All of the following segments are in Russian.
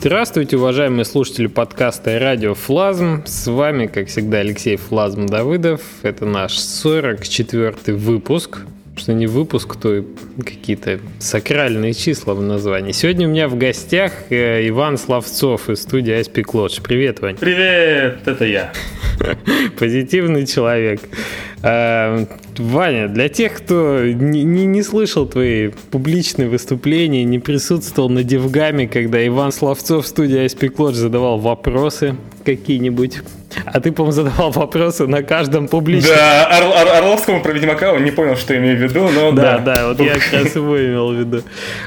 Здравствуйте, уважаемые слушатели подкаста и радио Флазм. С вами, как всегда, Алексей Флазм Давыдов. Это наш 44-й выпуск. Что не выпуск, то какие-то сакральные числа в названии. Сегодня у меня в гостях э, Иван Славцов из студии Aspic Lodge. Привет, Вань. Привет, это я. Позитивный человек. А, Ваня, для тех, кто не, не, не слышал твои публичные выступления, не присутствовал на Девгаме, когда Иван Славцов в студии Aspic Lodge задавал вопросы какие-нибудь, а ты, по-моему, задавал вопросы на каждом публичном. Да, Ор- Ор- Орловскому про Ведьмака он не понял, что имею в виду, но да. Да, да, вот я как раз его имел в виду.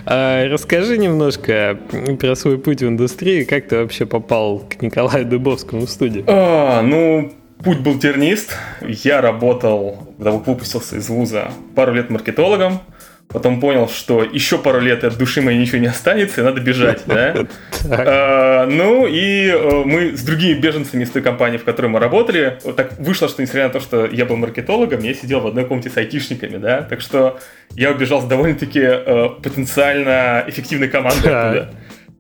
А, расскажи немножко про свой путь в индустрии, как ты вообще попал к Николаю Дубовскому в студию? А, ну, Путь был тернист. Я работал, когда выпустился из вуза, пару лет маркетологом. Потом понял, что еще пару лет от души моей ничего не останется, и надо бежать, да? А, ну и э, мы с другими беженцами из той компании, в которой мы работали, так вышло, что несмотря на то, что я был маркетологом, я сидел в одной комнате с айтишниками, да? Так что я убежал с довольно-таки э, потенциально эффективной командой оттуда.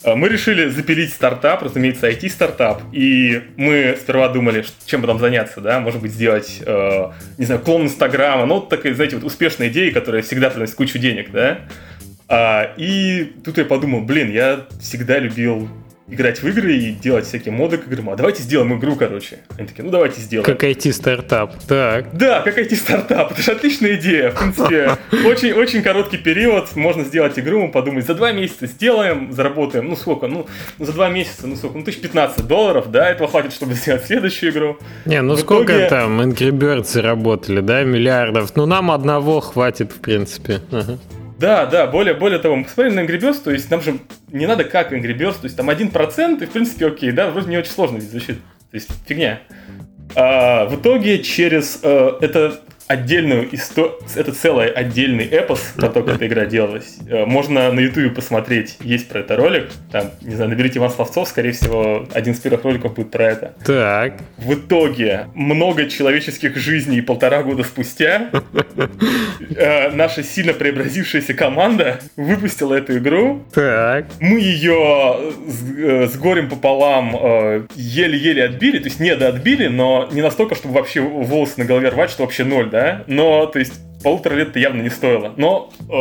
Мы решили запилить стартап, разумеется, IT-стартап, и мы сперва думали, чем бы там заняться, да, может быть, сделать, э, не знаю, клон Инстаграма, ну, вот такая, знаете, вот успешная идея, которая всегда приносит кучу денег, да, а, и тут я подумал, блин, я всегда любил играть в игры и делать всякие моды к играм. А давайте сделаем игру, короче. Они такие, ну давайте сделаем. Как IT-стартап, так. Да, как IT-стартап. Это же отличная идея. В принципе, очень, очень короткий период. Можно сделать игру, подумать, за два месяца сделаем, заработаем, ну сколько, ну, ну за два месяца, ну сколько, ну тысяч 15 долларов, да, этого хватит, чтобы сделать следующую игру. Не, ну в сколько итоге... там Angry Birds заработали, да, миллиардов? Ну нам одного хватит, в принципе. Ага. Да, да, более, более того, мы посмотрели на Angry Birds, то есть нам же не надо как Angry Birds, то есть там 1%, и в принципе окей, да, вроде не очень сложно ведь звучит, то есть фигня. А, в итоге через э, это отдельную историю, это целый отдельный эпос про то, как эта игра делалась. Э, можно на ютубе посмотреть, есть про это ролик. Там, не знаю, наберите Иван Славцов, скорее всего, один из первых роликов будет про это. Так. В итоге, много человеческих жизней полтора года спустя, э, наша сильно преобразившаяся команда выпустила эту игру. Так. Мы ее с, с горем пополам э, еле-еле отбили, то есть не отбили, но не настолько, чтобы вообще волосы на голове рвать, что вообще ноль, да? Да, но, то есть, полутора лет это явно не стоило. Но, э,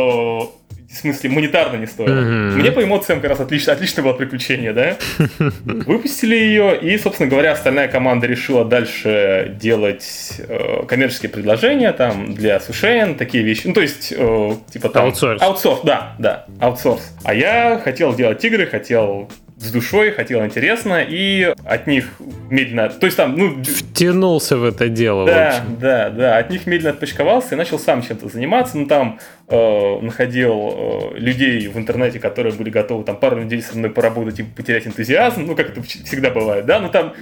в смысле, монетарно не стоило. Mm-hmm. Мне по эмоциям как раз отлично, отличное было приключение, да. Выпустили ее, и, собственно говоря, остальная команда решила дальше делать э, коммерческие предложения там для сушен, такие вещи. Ну, то есть, э, типа там... Аутсорс. Аутсорс, да, да, аутсорс. А я хотел делать игры, хотел с душой, хотел интересно, и от них медленно... То есть там, ну... Втянулся в это дело, Да, да, да. От них медленно отпочковался и начал сам чем-то заниматься. Ну, там э, находил э, людей в интернете, которые были готовы там пару недель со мной поработать и потерять энтузиазм. Ну, как это всегда бывает, да? Ну, там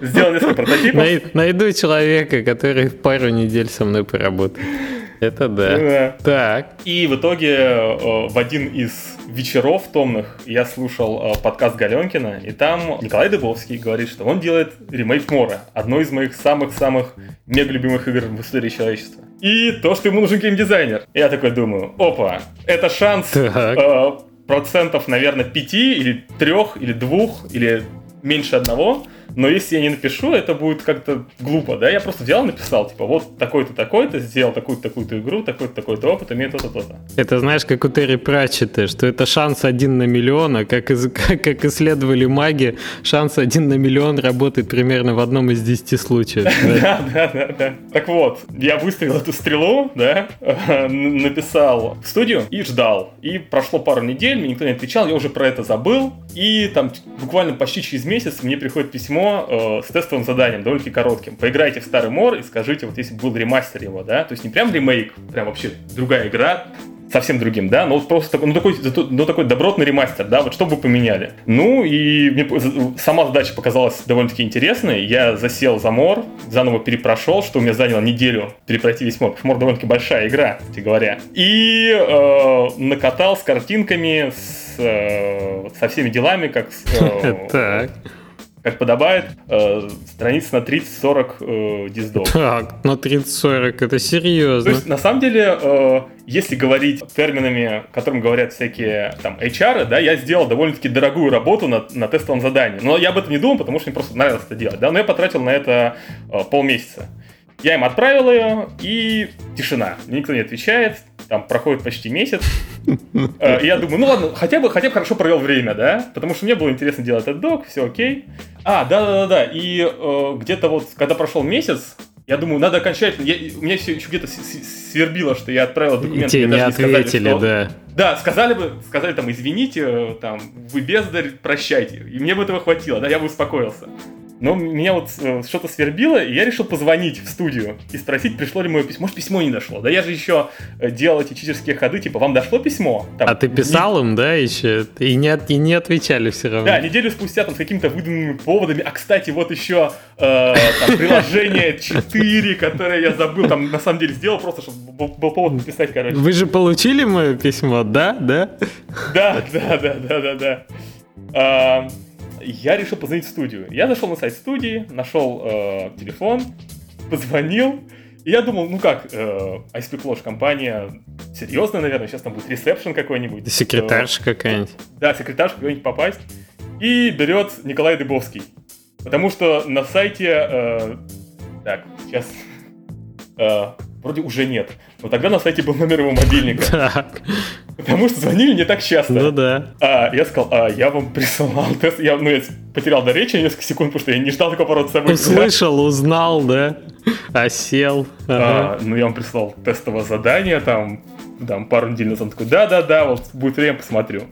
сделал несколько прототипов. Найду человека, который пару недель со мной поработает. Это да. да. Так. И в итоге э, в один из вечеров томных я слушал э, подкаст Галенкина, и там Николай Дыбовский говорит, что он делает ремейк Мора, одной из моих самых-самых мега любимых игр в истории человечества. И то, что ему нужен геймдизайнер. Я такой думаю, опа, это шанс э, процентов, наверное, пяти или трех, или двух, или меньше одного – но если я не напишу, это будет как-то глупо, да, я просто взял и написал, типа, вот такой-то, такой-то, сделал такую-то, такую-то игру, такой-то, такой-то опыт, имеет то-то, то-то. Это знаешь, как у Терри Пратчета, что это шанс один на миллион, а как, из, как, как исследовали маги, шанс один на миллион работает примерно в одном из десяти случаев. Да, да, да, да. Так вот, я выставил эту стрелу, да, написал в студию и ждал. И прошло пару недель, мне никто не отвечал, я уже про это забыл, и там буквально почти через месяц мне приходит письмо письмо э, с тестовым заданием, довольно-таки коротким. Поиграйте в старый мор и скажите, вот если был ремастер его, да, то есть не прям ремейк, прям вообще другая игра, совсем другим, да, но вот просто такой, ну, такой, ну, такой добротный ремастер, да, вот что бы поменяли. Ну, и мне сама задача показалась довольно-таки интересной. Я засел за мор, заново перепрошел, что у меня заняло неделю перепройти весь мор, мор довольно-таки большая игра, кстати говоря. И э, накатал с картинками, с, э, со всеми делами, как с... Э, так как подобает, э, страниц на 30-40 э, диздов. Так, на 30-40, это серьезно. То есть, на самом деле, э, если говорить терминами, которым говорят всякие там HR, да, я сделал довольно-таки дорогую работу на, на тестовом задании. Но я об этом не думал, потому что мне просто нравилось это делать, да, но я потратил на это э, полмесяца. Я им отправил ее, и тишина. Никто не отвечает, там проходит почти месяц. Э, я думаю, ну ладно, хотя бы, хотя бы хорошо провел время, да? Потому что мне было интересно делать этот док, все окей. А, да-да-да-да, и э, где-то вот, когда прошел месяц, я думаю, надо окончательно. Я, у меня все еще где-то свербило, что я отправил документы. Тебе не ответили, сказали, что... да. Да, сказали бы, сказали там, извините, там, вы бездарь, прощайте. И мне бы этого хватило, да, я бы успокоился. Но меня вот э, что-то свербило, и я решил позвонить в студию и спросить, пришло ли мое письмо. Может, письмо не дошло. Да я же еще э, делал эти читерские ходы, типа, вам дошло письмо? Там, а ты писал не... им, да, еще? И не, и не отвечали все равно. Да, неделю спустя там с какими-то выданными поводами. А, кстати, вот еще э, там, приложение 4, которое я забыл, там, на самом деле, сделал просто, чтобы был, был повод написать, короче. Вы же получили мое письмо, да? Да? Да, да, да, да, да, да. Я решил позвонить в студию. Я зашел на сайт студии, нашел э, телефон, позвонил, и я думал, ну как, э, ISP Cloche компания серьезная, наверное, сейчас там будет ресепшн какой-нибудь. Секретарша э, какая-нибудь. Да, секретарша какой-нибудь попасть. И берет Николай Дыбовский. Потому что на сайте... Э, так, сейчас... Э, вроде уже нет. Но тогда на сайте был номер его мобильника. Так. Потому что звонили не так часто. Ну да. А, я сказал, а, я вам присылал тест. Я, ну, я потерял до речи несколько секунд, потому что я не ждал такого поворота событий. Услышал, узнал, да? Осел. Ага. А, ну, я вам прислал тестовое задание, там, там пару недель назад. Он такой, да-да-да, вот будет время, посмотрю.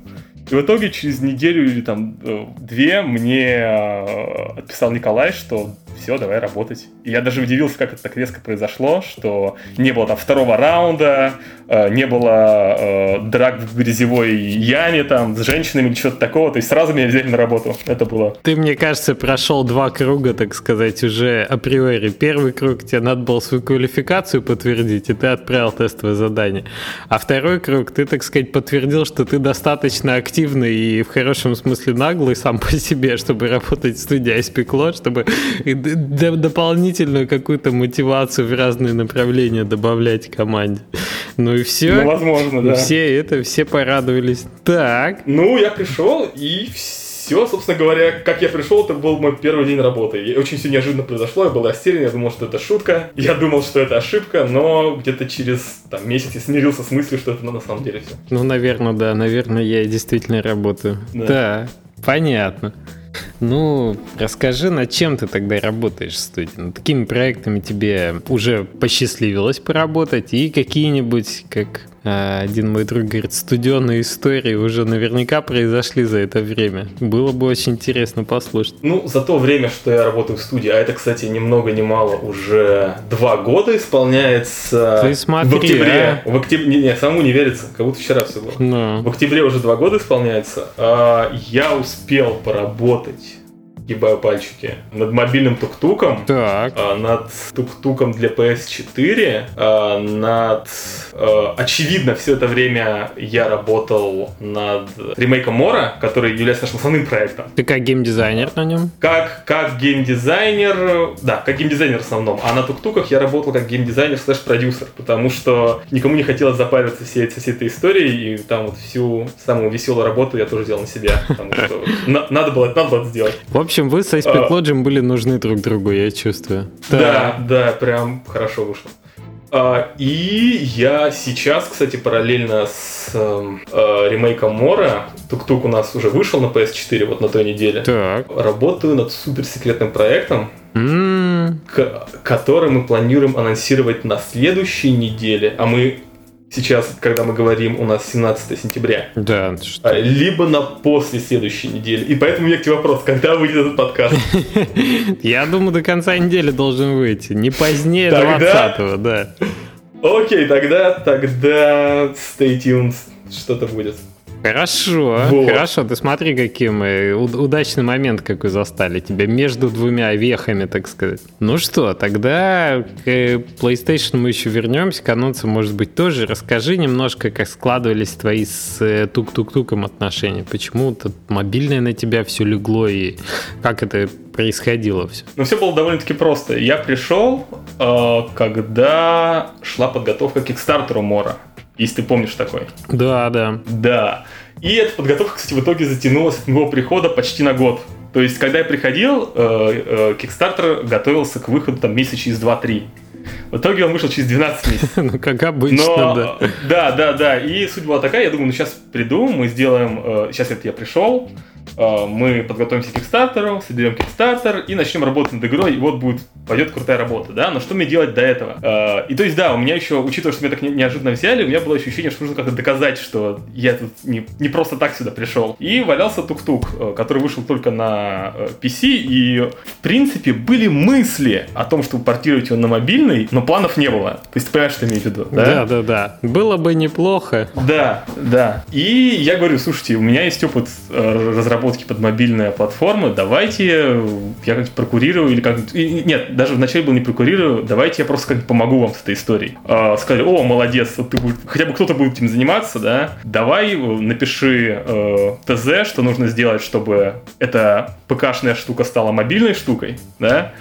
И в итоге через неделю или там э, две мне э, отписал Николай, что все, давай работать. И я даже удивился, как это так резко произошло, что не было там второго раунда, э, не было драк в грязевой яме там с женщинами или что-то такого. То есть сразу меня взяли на работу. Это было. Ты, мне кажется, прошел два круга, так сказать, уже априори. Первый круг тебе надо было свою квалификацию подтвердить, и ты отправил тестовое задание. А второй круг ты, так сказать, подтвердил, что ты достаточно активный и в хорошем смысле наглый сам по себе, чтобы работать в студии ISP чтобы дополнительную какую-то мотивацию в разные направления добавлять команде. Ну и все. Ну, возможно, да. Все это, все порадовались. Так. Ну, я пришел и все собственно говоря, как я пришел, это был мой первый день работы. И очень все неожиданно произошло, я был растерян, я думал, что это шутка, я думал, что это ошибка, но где-то через там, месяц я смирился с мыслью, что это на самом деле все. Ну, наверное, да, наверное, я действительно работаю. Да, да понятно. Ну, расскажи, над чем ты тогда работаешь в студии? Над какими проектами тебе уже посчастливилось поработать? И какие-нибудь, как один мой друг говорит, студенные истории уже наверняка произошли за это время. Было бы очень интересно послушать. Ну, за то время, что я работаю в студии, а это, кстати, ни много ни мало, уже два года исполняется ты смотри, в октябре. А? В октябре, не, не, самому не верится, как будто вчера все было. No. В октябре уже два года исполняется. А я успел поработать гибаю пальчики, над мобильным тук-туком, так. А, над тук-туком для PS4, а, над... А, очевидно, все это время я работал над ремейком Мора, который является нашим основным проектом. Ты как геймдизайнер на нем? Как, как геймдизайнер, да, как геймдизайнер в основном. А на тук-туках я работал как геймдизайнер слэш-продюсер, потому что никому не хотелось запариваться всей, всей этой историей, и там вот всю самую веселую работу я тоже делал на себя, потому что надо было, надо было сделать. В общем, общем, вы с Icepick Lodge были нужны друг другу, я чувствую. Да, да, прям хорошо вышло. А, и я сейчас, кстати, параллельно с эм, э, ремейком Мора, Тук-Тук у нас уже вышел на PS4 вот на той неделе, так. работаю над суперсекретным проектом, mm. который мы планируем анонсировать на следующей неделе, а мы сейчас, когда мы говорим, у нас 17 сентября. Да. Что? А, либо на после следующей недели. И поэтому у меня к тебе вопрос, когда выйдет этот подкаст? Я думаю, до конца недели должен выйти. Не позднее 20-го, да. Окей, тогда, тогда stay tuned, что-то будет. Хорошо, вот. хорошо. Ты смотри, каким мы удачный момент какой застали тебя между двумя вехами, так сказать. Ну что, тогда к PlayStation мы еще вернемся, к анонсу, может быть, тоже. Расскажи немножко, как складывались твои с э, тук-тук-туком отношения. Почему тут мобильное на тебя все легло и как это происходило все? Ну, все было довольно-таки просто. Я пришел, э, когда шла подготовка к Kickstarter Мора. Если ты помнишь такой. Да, да. Да. И эта подготовка, кстати, в итоге затянулась от моего прихода почти на год. То есть, когда я приходил, э, э, Kickstarter готовился к выходу там месяца через 2-3. В итоге он вышел через 12 месяцев. Ну, как обычно, Но, да. Да, да, да. И суть была такая, я думаю, ну сейчас приду, мы сделаем... э, сейчас это я пришел, мы подготовимся к Kickstarter, соберем Kickstarter и начнем работать над игрой, и вот будет, пойдет крутая работа, да? Но что мне делать до этого? Э, И то есть, да, у меня еще, учитывая, что меня так не- неожиданно взяли, у меня было ощущение, что нужно как-то доказать, что я тут не, не просто так сюда пришел. И валялся тук-тук, э, который вышел только на э, PC, и в принципе были мысли о том, чтобы портировать его на мобильный, но планов не было. То есть ты понимаешь, что я имею в виду, Да, да, да. Было бы неплохо. да, да. И я говорю, слушайте, у меня есть опыт э, разработки под мобильные платформы, давайте э, я как-нибудь прокурирую или как-нибудь... Нет, даже вначале был не прокурирую, давайте я просто как-нибудь помогу вам с этой историей. А, Сказали, о, молодец, вот ты будешь... хотя бы кто-то будет этим заниматься, да? Давай э, напиши э, ТЗ, что нужно сделать, чтобы эта ПКшная штука стала мобильной штукой, да?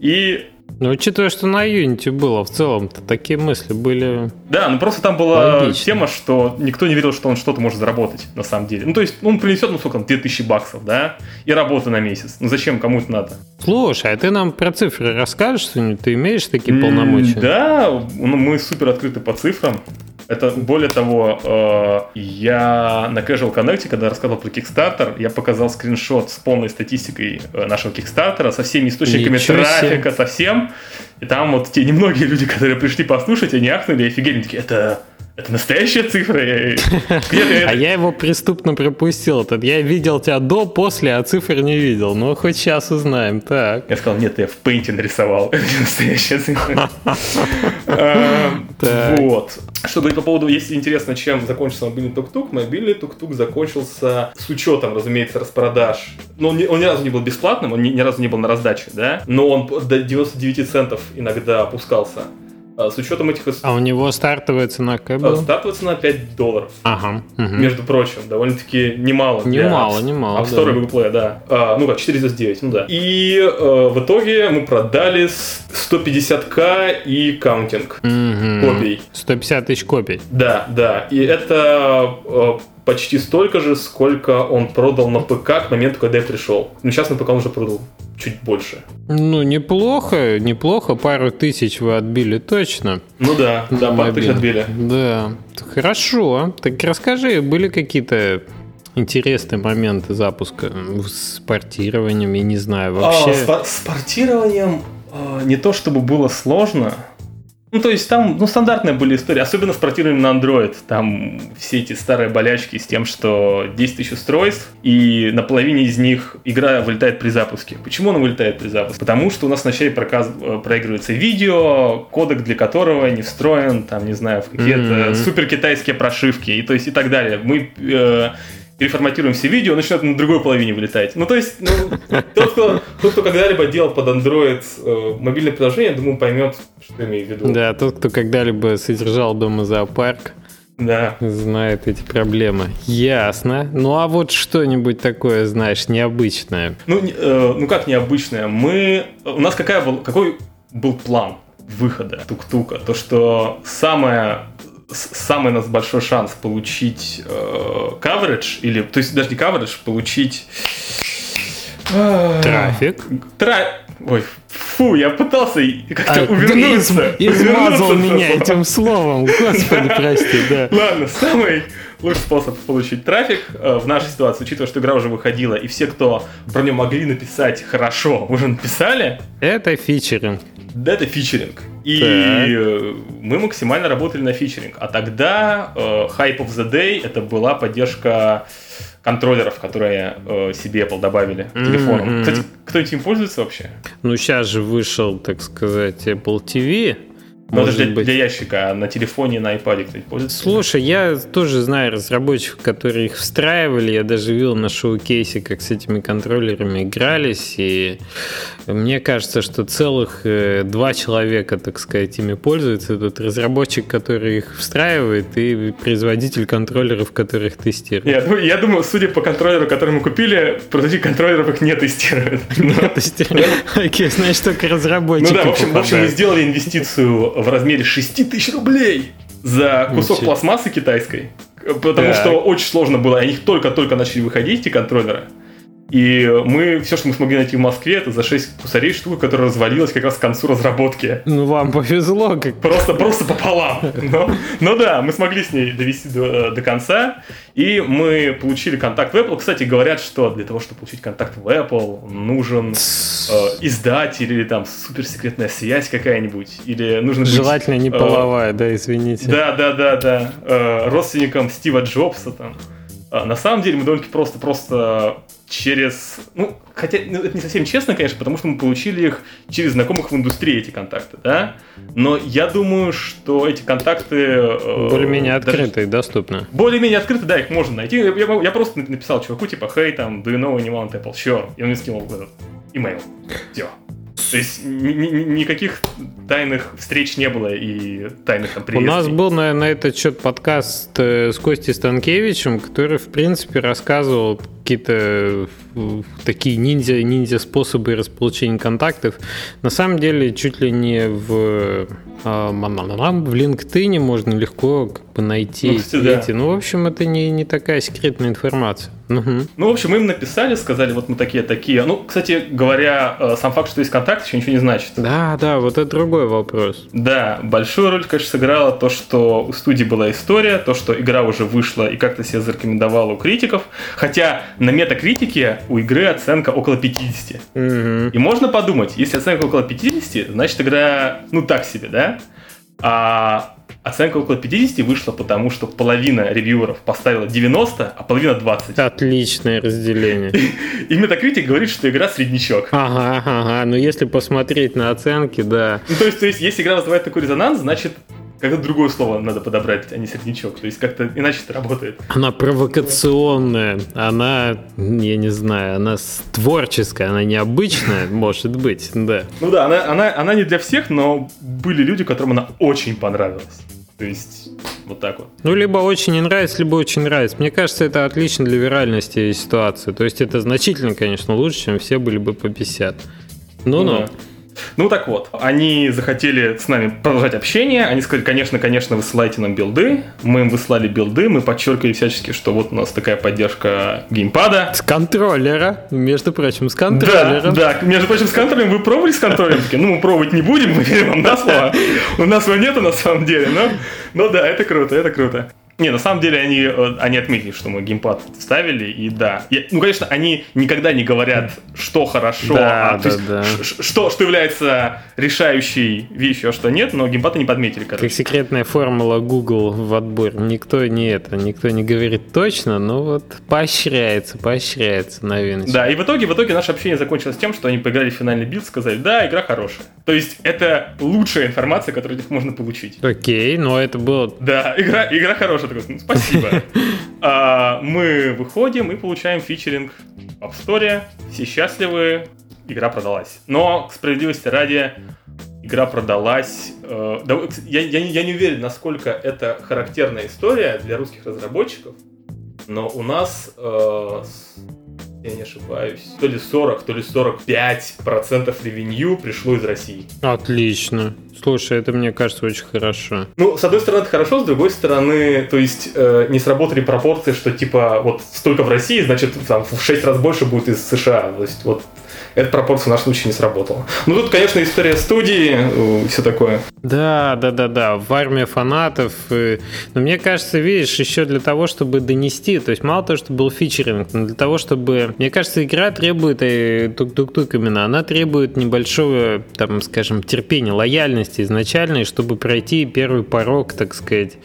И Но учитывая, что на Unity было, в целом-то такие мысли были... Да, ну просто там была Логично. тема, что никто не верил, что он что-то может заработать на самом деле. Ну, то есть, он принесет, ну, сколько там, 2000 баксов, да, и работа на месяц. Ну, зачем, кому это надо? Слушай, а ты нам про цифры расскажешь что-нибудь? Ты имеешь такие полномочия? Да, ну, мы супер открыты по цифрам. Это, более того, э, я на Casual Connect, когда рассказывал про Kickstarter, я показал скриншот с полной статистикой э, нашего Kickstarter, со всеми источниками Ничего себе. трафика, со всем. И там вот те немногие люди, которые пришли послушать, они ахнули и офигели. Такие, это, это настоящая цифра? А я его преступно пропустил. Я видел тебя до, после, а цифр не видел. Ну, хоть сейчас узнаем. Так. Я сказал, нет, я в пейнте нарисовал. Это не настоящая цифра. Эм. Вот. Что говорить по поводу, если интересно, чем закончился мобильный тук-тук, мобильный тук-тук закончился с учетом, разумеется, распродаж. Но он, не- он ни разу не был бесплатным, он ни, ни разу не был на раздаче, да? Но он до 99 центов иногда опускался. А С учетом этих А у него стартовая цена какая а, была? стартовая цена 5 долларов. Ага. мгм. Между прочим, довольно-таки немало. для Немало, App- немало, App Store да. и Google Play, да. А, ну как, 499, ну да. И э, в итоге мы продали с 150к и counting Мгм. копий. 150 тысяч копий. Да, да. И это э, почти столько же, сколько он продал на ПК к моменту, когда я пришел. Ну, сейчас на ПК он уже продал чуть больше. Ну, неплохо, неплохо. Пару тысяч вы отбили точно. Ну да, да, пару тысяч отбили. Да. Хорошо. Так расскажи, были какие-то интересные моменты запуска с портированием, я не знаю, вообще. А, с, с портированием а, не то чтобы было сложно. Ну, то есть там, ну, стандартные были истории, особенно с портированием на Android. Там все эти старые болячки с тем, что 10 тысяч устройств, и на половине из них игра вылетает при запуске. Почему она вылетает при запуске? Потому что у нас вначале проказ- э, проигрывается видео, кодек для которого не встроен, там, не знаю, в какие-то Мгм. супер китайские прошивки, и то есть и так далее. Мы э, переформатируем все видео, начнет на другой половине вылетать. Ну, то есть, ну, тот, кто, тот, кто когда-либо делал под Android э, мобильное приложение, я думаю, поймет, что имею в виду. Да, тот, кто когда-либо содержал дома зоопарк, Да. знает эти проблемы. Ясно. Ну а вот что-нибудь такое, знаешь, необычное. Ну, э, ну как необычное? Мы... У нас какая был, какой был план выхода тук-тука? То, что самое самый у нас большой шанс получить э, coverage, или, то есть даже не coverage, получить... э, Трафик. Тра... Ой, фу, я пытался как-то А, увернуться. из- измазал меня этого. этим словом. Господи, прости, да. Ладно, самый лучший способ получить трафик э, в нашей ситуации, учитывая, что игра уже выходила, и все, кто про нее могли написать хорошо, уже написали, Это фичеринг. да, это фичеринг. И Так. э, мы максимально работали на фичеринг. А тогда э, Hype of the Day это была поддержка контроллеров, которые э, себе Apple добавили к телефону. Мгм. Кстати, кто-нибудь им пользуется вообще? Ну, сейчас же вышел, так сказать, Apple TV. Ну, это Может же для, быть. для ящика, а на телефоне, на iPad кто-нибудь пользуется? Слушай, я тоже знаю разработчиков, которые их встраивали. Я даже видел на шоу-кейсе, как с этими контроллерами игрались. И мне кажется, что целых э, два человека, так сказать, ими пользуются. Тут разработчик, который их встраивает, и производитель контроллеров, которых тестирует. Я, я думаю, судя по контроллеру, который мы купили, производитель контроллеров их не тестирует. То есть, Окей, значит, только Ну разработчики да, в общем, мы сделали инвестицию в размере 6 тысяч рублей. за кусок Ничего. пластмассы китайской, потому так. что очень сложно было, они только-только начали выходить, эти контроллеры. И мы, все, что мы смогли найти в Москве, это за 6 кусарей штука, которая развалилась как раз к концу разработки. Ну, вам повезло. Как... Просто, просто пополам. Но, но да, мы смогли с ней довести до, до конца, и мы получили контакт в Apple. Кстати, говорят, что для того, чтобы получить контакт в Apple, нужен э, издатель или там суперсекретная связь какая-нибудь, или нужно быть... Желательно не э, половая, да, извините. Да, да, да, да. Э, родственником Стива Джобса там. А, на самом деле мы довольно-таки просто, просто через... Ну, хотя ну, это не совсем честно, конечно, потому что мы получили их через знакомых в индустрии, эти контакты, да? Но я думаю, что эти контакты... Э, Более-менее открыты и доступны. Более-менее открыты, да, их можно найти. Я, я, я просто написал чуваку, типа, hey, там, do you know anyone Apple? Sure. И он мне скинул этот имейл. Все. То есть ни, ни, никаких тайных встреч не было и тайных там приветствий. У нас был на, на этот счет подкаст э, с Костей Станкевичем, который, в принципе, рассказывал какие-то э, такие ниндзя, ниндзя способы расположения контактов. На самом деле, чуть ли не в а, в LinkedIn можно легко как бы найти ну, кстати, эти. Да. Ну, в общем, это не, не такая секретная информация. Угу. Ну, в общем, им написали, сказали, вот мы такие-такие. Ну, кстати говоря, э, сам факт, что есть контакт, еще ничего не значит. Да, да, вот это другой вопрос. Да, большую роль, конечно, сыграло то, что у студии была история, то, что игра уже вышла и как-то себя зарекомендовала у критиков. Хотя на метакритике у игры оценка около 50. Угу. И можно подумать, если оценка около 50, значит игра, ну, так себе, да? А оценка около 50 вышла, потому что половина ревьюеров поставила 90, а половина 20. Отличное разделение. И Metacritic говорит, что игра среднячок. Ага, ага. Но если посмотреть на оценки, да. Ну, то есть, то есть, если игра вызывает такой резонанс, значит, как-то другое слово надо подобрать, а не среднячок. То есть как-то иначе это работает. Она провокационная, она, я не знаю, она творческая, она необычная, может быть, да. Ну да, она, она, она не для всех, но были люди, которым она очень понравилась. То есть вот так вот. Ну, либо очень не нравится, либо очень нравится. Мне кажется, это отлично для виральности ситуации. То есть это значительно, конечно, лучше, чем все были бы по 50. Ну-ну. Ну, да. Ну так вот, они захотели с нами продолжать общение, они сказали, конечно, конечно, высылайте нам билды, мы им выслали билды, мы подчеркивали всячески, что вот у нас такая поддержка геймпада. С контроллера, между прочим, с контроллером. Да, да, между прочим, с контроллером. Вы пробовали с контроллером? Ну, мы пробовать не будем, мы верим вам на слово. У нас его нету на самом деле, но, но да, это круто, это круто. Не, на самом деле они, э, они отметили, что мы геймпад вставили, и да. Я, ну, конечно, они никогда не говорят, что хорошо, да, а, да, есть, да. Что, что является решающей вещью, а что нет, но геймпад не подметили, короче. Как секретная формула Google в отбор. Никто не это, никто не говорит точно, но вот поощряется, поощряется новиночка. Да, и в итоге, в итоге наше общение закончилось тем, что они поиграли в финальный билд, сказали, да, игра хорошая. То есть это лучшая информация, которую от них можно получить. Окей, но это было... Да, игра, игра хорошая такой, ну, спасибо. а, мы выходим и получаем фичеринг в App Store, все счастливы, игра продалась. Но, к справедливости ради, игра продалась. Э, да, я, я, я не уверен, насколько это характерная история для русских разработчиков, но у нас э, я не ошибаюсь, то ли 40, то ли 45 процентов ревенью пришло из России. Отлично. Слушай, это мне кажется очень хорошо. Ну, с одной стороны, это хорошо, с другой стороны, то есть э, не сработали пропорции, что типа вот столько в России, значит, там в 6 раз больше будет из США. То есть вот эта пропорция в нашем случае не сработала. Ну, тут, конечно, история студии и все такое. Да, да, да, да, в армии фанатов. Но мне кажется, видишь, еще для того, чтобы донести, то есть мало того, что был фичеринг, но для того, чтобы... Мне кажется, игра требует, э, тук-тук-тук именно, она требует небольшого, там, скажем, терпения, лояльности изначальной, чтобы пройти первый порог, так сказать,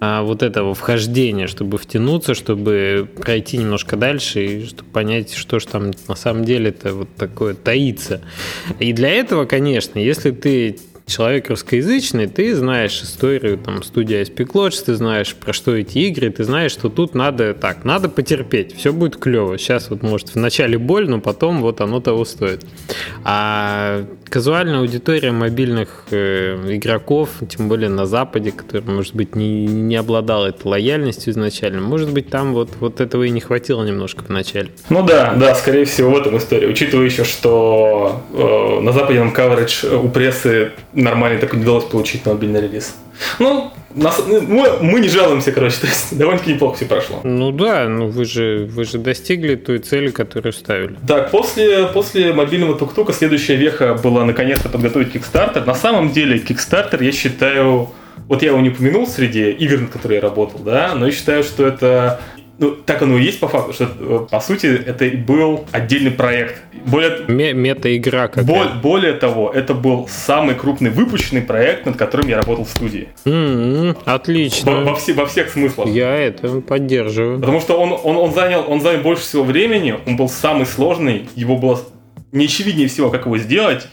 а, вот этого вхождения, чтобы втянуться, чтобы пройти немножко дальше и чтобы понять, что же там на самом деле это вот такое таится. И для этого, конечно, если ты человек русскоязычный, ты знаешь историю там студии SP Lodge, ты знаешь, про что эти игры, ты знаешь, что тут надо так, надо потерпеть, все будет клево. Сейчас вот может вначале боль, но потом вот оно того стоит. А казуальная аудитория мобильных э, игроков, тем более на Западе, который, может быть, не, не обладал этой лояльностью изначально, может быть, там вот, вот этого и не хватило немножко в начале. Ну да, да, скорее всего, в этом история. Учитывая еще, что э, на Западе нам coverage у прессы нормальный такой не удалось получить на мобильный релиз. Ну, Нас, ну, мы, мы не жалуемся, короче, то есть довольно-таки неплохо все прошло. Ну да, ну вы же, вы же достигли той цели, которую ставили. Так, после, после мобильного тук-тука следующая веха была наконец-то подготовить Kickstarter. На самом деле, Kickstarter, я считаю, вот я его не упомянул среди игр, над которыми я работал, да, но я считаю, что это ну, так оно и есть по факту, что, э, по сути, это был отдельный проект. Более, Мета-игра какая Более того, это был самый крупный выпущенный проект, над которым я работал в студии. Mm-hmm, отлично. Во, во, все, во всех смыслах. Я это поддерживаю. Потому что он, он, он, занял, он занял больше всего времени, он был самый сложный, его было неочевиднее всего, как его сделать.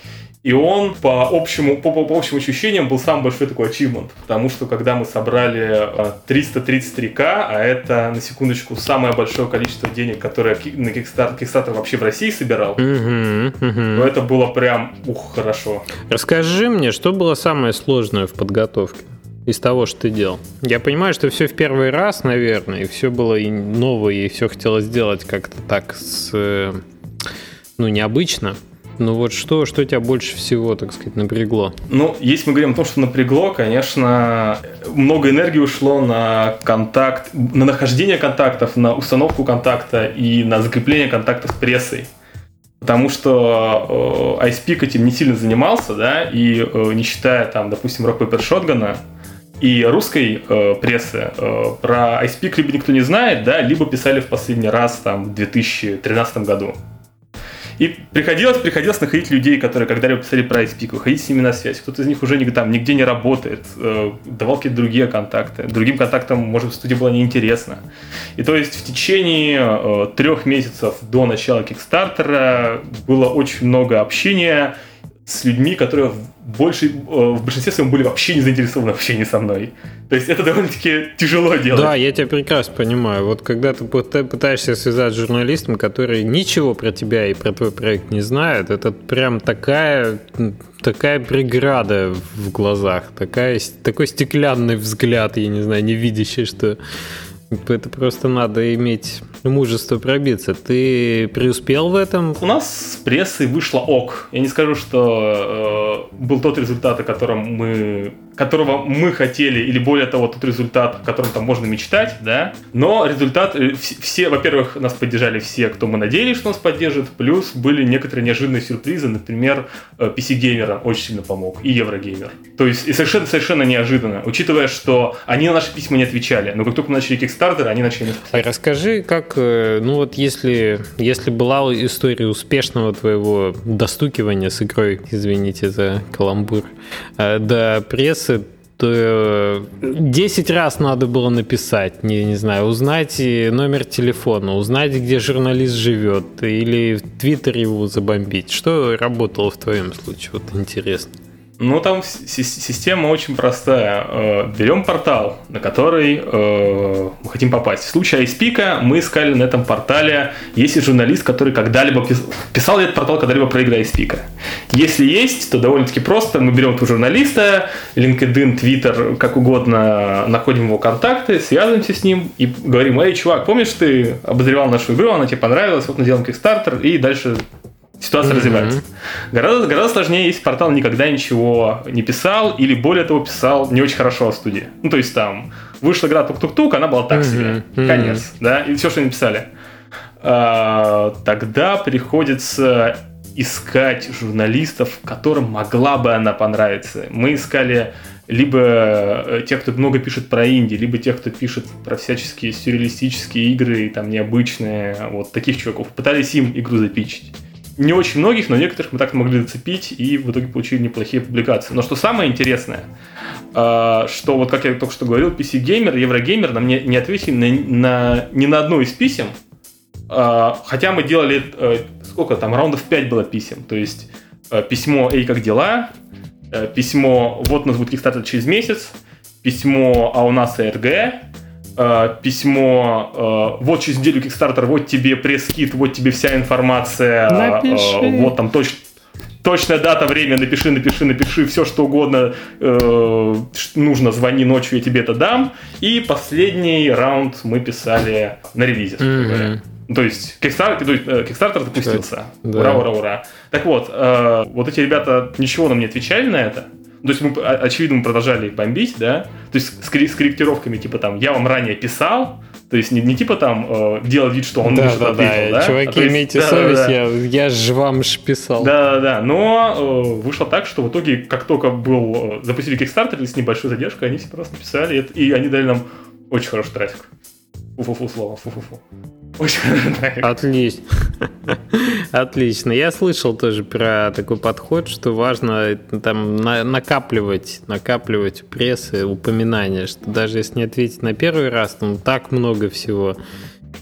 И он по общему, по, по, по общим ощущениям был самый большой такой ачивмент. Потому что когда мы собрали 333к, а это, на секундочку, самое большое количество денег, которое на Kickstarter, Kickstarter вообще в России собирал, uh-huh, uh-huh. то это было прям, ух, хорошо. Расскажи мне, что было самое сложное в подготовке? из того, что ты делал. Я понимаю, что все в первый раз, наверное, и все было и новое, и все хотелось сделать как-то так с, э, ну, необычно. Ну вот что, что тебя больше всего, так сказать, напрягло? Ну, если мы говорим о том, что напрягло, конечно, много энергии ушло на контакт, на нахождение контактов, на установку контакта и на закрепление контактов с прессой. Потому что э, iSpeak этим не сильно занимался, да, и э, не считая там, допустим, Rock Paper Shotgun, и русской э, прессы э, про iSpeak либо никто не знает, да, либо писали в последний раз там в 2013 году. И приходилось, приходилось находить людей, которые когда-либо писали про ISP, выходить с ними на связь. Кто-то из них уже там, нигде не работает, э, давал какие-то другие контакты. Другим контактам, может, в студии было неинтересно. И то есть в течение э, трех месяцев до начала Кикстартера было очень много общения с людьми, которые в, больше, э, в большинстве своем были вообще не заинтересованы в общении со мной. То есть это довольно-таки тяжело делать. Да, я тебя прекрасно понимаю. Вот когда ты пытаешься связать с журналистом, который ничего про тебя и про твой проект не знает, это прям такая, такая преграда в глазах, такая, такой стеклянный взгляд, я не знаю, не видящий, что это просто надо иметь мужество пробиться. Ты преуспел в этом? У нас с прессой вышло ок. Я не скажу, что э, был тот результат, о котором мы которого мы хотели, или более того, тот результат, о котором там можно мечтать, да. Но результат, э, все, во-первых, нас поддержали все, кто мы надеялись, что нас поддержит, плюс были некоторые неожиданные сюрпризы, например, PC э, Gamer очень сильно помог, и Еврогеймер. То есть, и совершенно, совершенно неожиданно, учитывая, что они на наши письма не отвечали, но как только мы начали Kickstarter, они начали писать. Расскажи, как, э, ну вот если, если была история успешного твоего достукивания с игрой, извините за каламбур, до пресс вопросы, то 10 раз надо было написать, не, не знаю, узнать номер телефона, узнать, где журналист живет, или в Твиттере его забомбить. Что работало в твоем случае? Вот интересно. Ну, там система очень простая. Э, берем портал, на который э, мы хотим попасть. В случае iSpeak мы искали на этом портале, есть ли журналист, который когда-либо писал этот портал когда-либо про игры iSpeak. Если есть, то довольно-таки просто. Мы берем этого журналиста, LinkedIn, Twitter, как угодно, находим его контакты, связываемся с ним и говорим, эй, чувак, помнишь, ты обозревал нашу игру, она тебе понравилась, вот мы делаем Kickstarter, и дальше ситуация mm-hmm. развивается. Гораздо, гораздо сложнее, если портал никогда ничего не писал, или более того, писал не очень хорошо о студии. Ну, то есть там вышла игра тук-тук-тук, она была так себе. Mm-hmm. Конец. Да, и все, что они писали. А, тогда приходится искать журналистов, которым могла бы она понравиться. Мы искали либо э, тех, кто много пишет про инди, либо тех, кто пишет про всяческие сюрреалистические игры там необычные, вот таких чуваков. Пытались им игру запичить не очень многих, но некоторых мы так могли зацепить и в итоге получили неплохие публикации. Но что самое интересное, а, что вот как я только что говорил, PC Gamer, Еврогеймер нам не, не ответили на, на, ни на одно из писем, а, хотя мы делали, э, сколько там, раундов 5 было писем, то есть э, письмо «Эй, как дела?», э, письмо «Вот нас будет Kickstarter через месяц», письмо «А у нас АРГ», э, письмо, э, вот через неделю Kickstarter, вот тебе пресс-кит, вот тебе вся информация, э, вот там точно точная дата, время, напиши, напиши, напиши, все что угодно э, нужно, звони ночью, я тебе это дам. И последний раунд мы писали на релизе. Mm-hmm. То есть Kickstarter, э, Kickstarter запустился. Да. Ура, ура, ура. Так вот, э, вот эти ребята ничего нам не отвечали на это. То есть мы, очевидно, мы продолжали бомбить, да, то есть с, с корректировками, типа там, я вам ранее писал, то есть не, не типа там э, делать вид, что он да, может да, ответил, да, да? Чуваки, а, есть, имейте да, совесть, да, да. Я, я же вам ж писал. Да, да, да. Но э, вышло так, что в итоге, как только был э, запустили Kickstarter с небольшой задержкой, они все просто написали, это, и они дали нам очень хороший трафик. Фу-фу-фу слово, фу-фу-фу. Очень хороший трафик. Отлично. Отлично. Я слышал тоже про такой подход, что важно там на- накапливать, накапливать у прессы упоминания, что даже если не ответить на первый раз, там так много всего.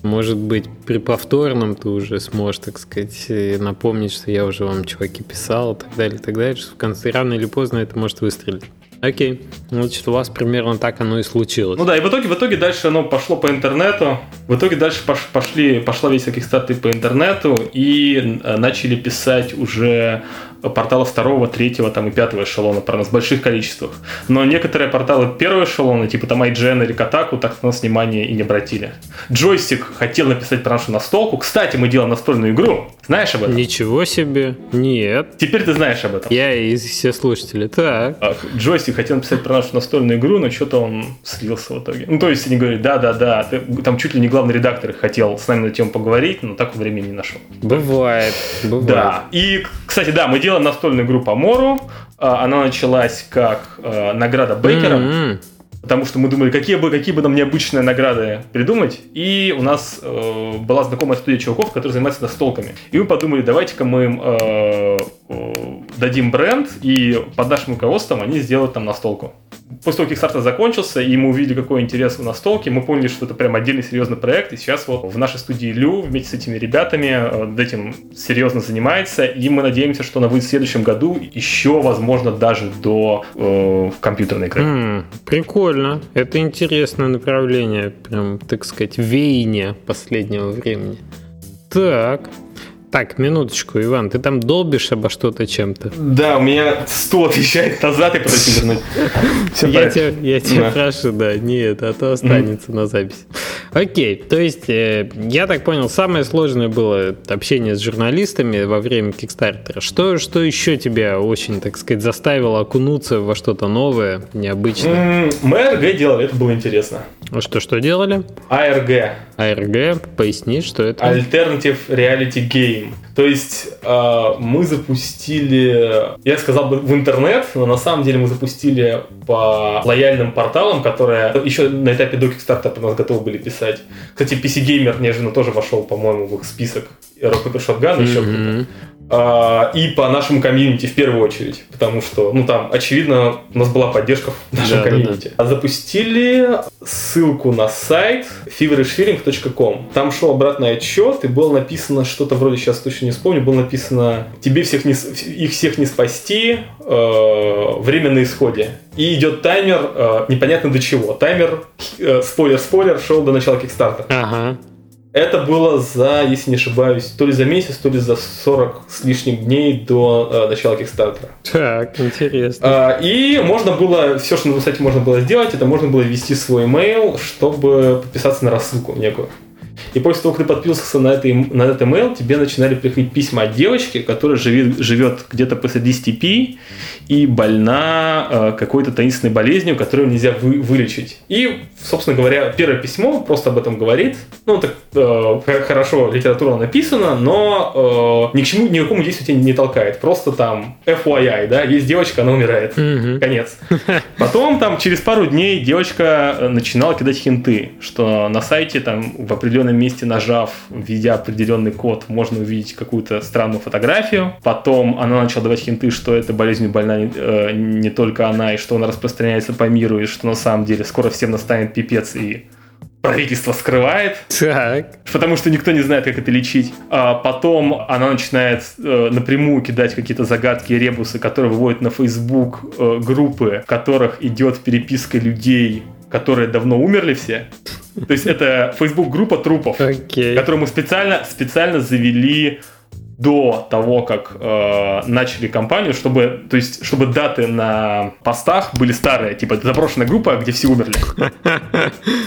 Может быть, при повторном ты уже сможешь, так сказать, э, напомнить, что я уже вам, чуваки, писал и так далее, и так далее, что в конце рано или поздно это может выстрелить. Окей. Значит, у вас примерно так оно и случилось. Ну да, и в итоге, в итоге дальше оно пошло по интернету. В итоге дальше пош- пошли, пошла весь Kickstarter по интернету и э, начали писать уже порталы второго, третьего там, и пятого эшелона про нас в больших количествах. Но некоторые порталы первого эшелона, типа там IGN или Kotaku, так на нас внимания и не обратили. Джойстик хотел написать про нашу настолку. Кстати, мы делаем настольную игру. Знаешь об этом? Ничего себе. Нет. Теперь ты знаешь об этом. Я и все слушатели. Так. А, Джойстик хотел написать про нашу настольную игру, но что-то он слился в итоге. Ну, то есть они говорят, да-да-да, там чуть ли не главный редактор хотел с нами на тему поговорить, но так времени не нашел. Бывает. Бывает. Да. И, кстати, да, мы делаем настольную игру по Мору. А, Она началась как э, награда Бейкера, М-м. Потому что мы думали, какие бы, какие бы нам необычные награды придумать. И у нас э, была знакомая студия чуваков, которые занимаются настолками. И мы подумали, давайте-ка мы им э, э, дадим бренд, и под нашим руководством они сделают там настолку. После того, как Kickstarter закончился, и мы увидели, какой интерес у настолки, мы поняли, что это прям отдельный серьезный проект, и сейчас вот в нашей студии Лю вместе с этими ребятами э, над этим серьезно занимается, и мы надеемся, что она выйдет в следующем году, еще, возможно, даже до э, компьютерной игры. М, Прикольно. Это интересное направление. Прям, так сказать, веяние последнего времени. Так. Так, минуточку, Иван, ты там долбишь обо что-то чем-то? Да, у меня стул отвечает назад и пытаюсь вернуть. Я тебя, прошу, да, нет, а то останется на запись. Окей, то есть, э, я так понял, самое сложное было общение с журналистами во время Кикстартера. Что, что еще тебя очень, так сказать, заставило окунуться во что-то новое, необычное? Мы АРГ делали, это было интересно. А Что, что делали? АРГ. АРГ, поясни, что это? Alternative Reality Game. То есть э, мы запустили, я сказал бы в интернет, но на самом деле мы запустили по лояльным порталам, которые еще на этапе до Kickstarter нас готовы были писать. Кстати, PC Gamer неожиданно тоже вошел, по-моему, в их список. Rock Paper Shotgun, еще кто-то. А, и по нашему комьюнити в первую очередь, потому что, ну там, очевидно, у нас была поддержка в нашем Да, да, комьюнити. А Запустили ссылку на сайт feverishfeeling.com. Там шел обратный отчет, и было написано что-то вроде, сейчас точно не вспомню, было написано, тебе всех не, их всех не спасти, э, время на исходе. И идет таймер, э, непонятно до чего. Таймер, э, спойлер-спойлер, шел до начала Kickstarter. Ага. Это было за, если не ошибаюсь, то ли за месяц, то ли за 40 с лишним дней до э, начала Кикстартера. Так, интересно. А, и можно было, все, что на сайте можно было сделать, это можно было ввести свой email, чтобы подписаться на рассылку некую. И после того, как ты подписался на, это, на этот email, тебе начинали приходить письма от девочки, которая живет, живет где-то посреди степи и больна э, какой-то таинственной болезнью, которую нельзя вы- вылечить. И, собственно говоря, первое письмо просто об этом говорит. Ну, так э, хорошо литературно написано, но э, ни к чему, ни к какому действию тебя не толкает. Просто там FYI, да, есть девочка, она умирает. Мгм. Конец. Потом там через пару дней девочка э, начинала кидать хинты, что на сайте там в определенном месте нажав, введя определенный код, можно увидеть какую-то странную фотографию. Потом она начала давать хинты, что эта болезнью больна не, э, не только она, и что она распространяется по миру, и что на самом деле скоро всем настанет пипец, и правительство скрывает Так. потому что никто не знает, как это лечить. А потом она начинает э, напрямую кидать какие-то загадки и ребусы, которые выводят на Facebook э, группы, в которых идет переписка людей, которые давно умерли все. То есть это Facebook группа трупов, Окей. которую мы специально, специально завели до того, как э, начали кампанию, чтобы, то есть, чтобы даты на постах были старые, типа заброшенная группа, где все умерли.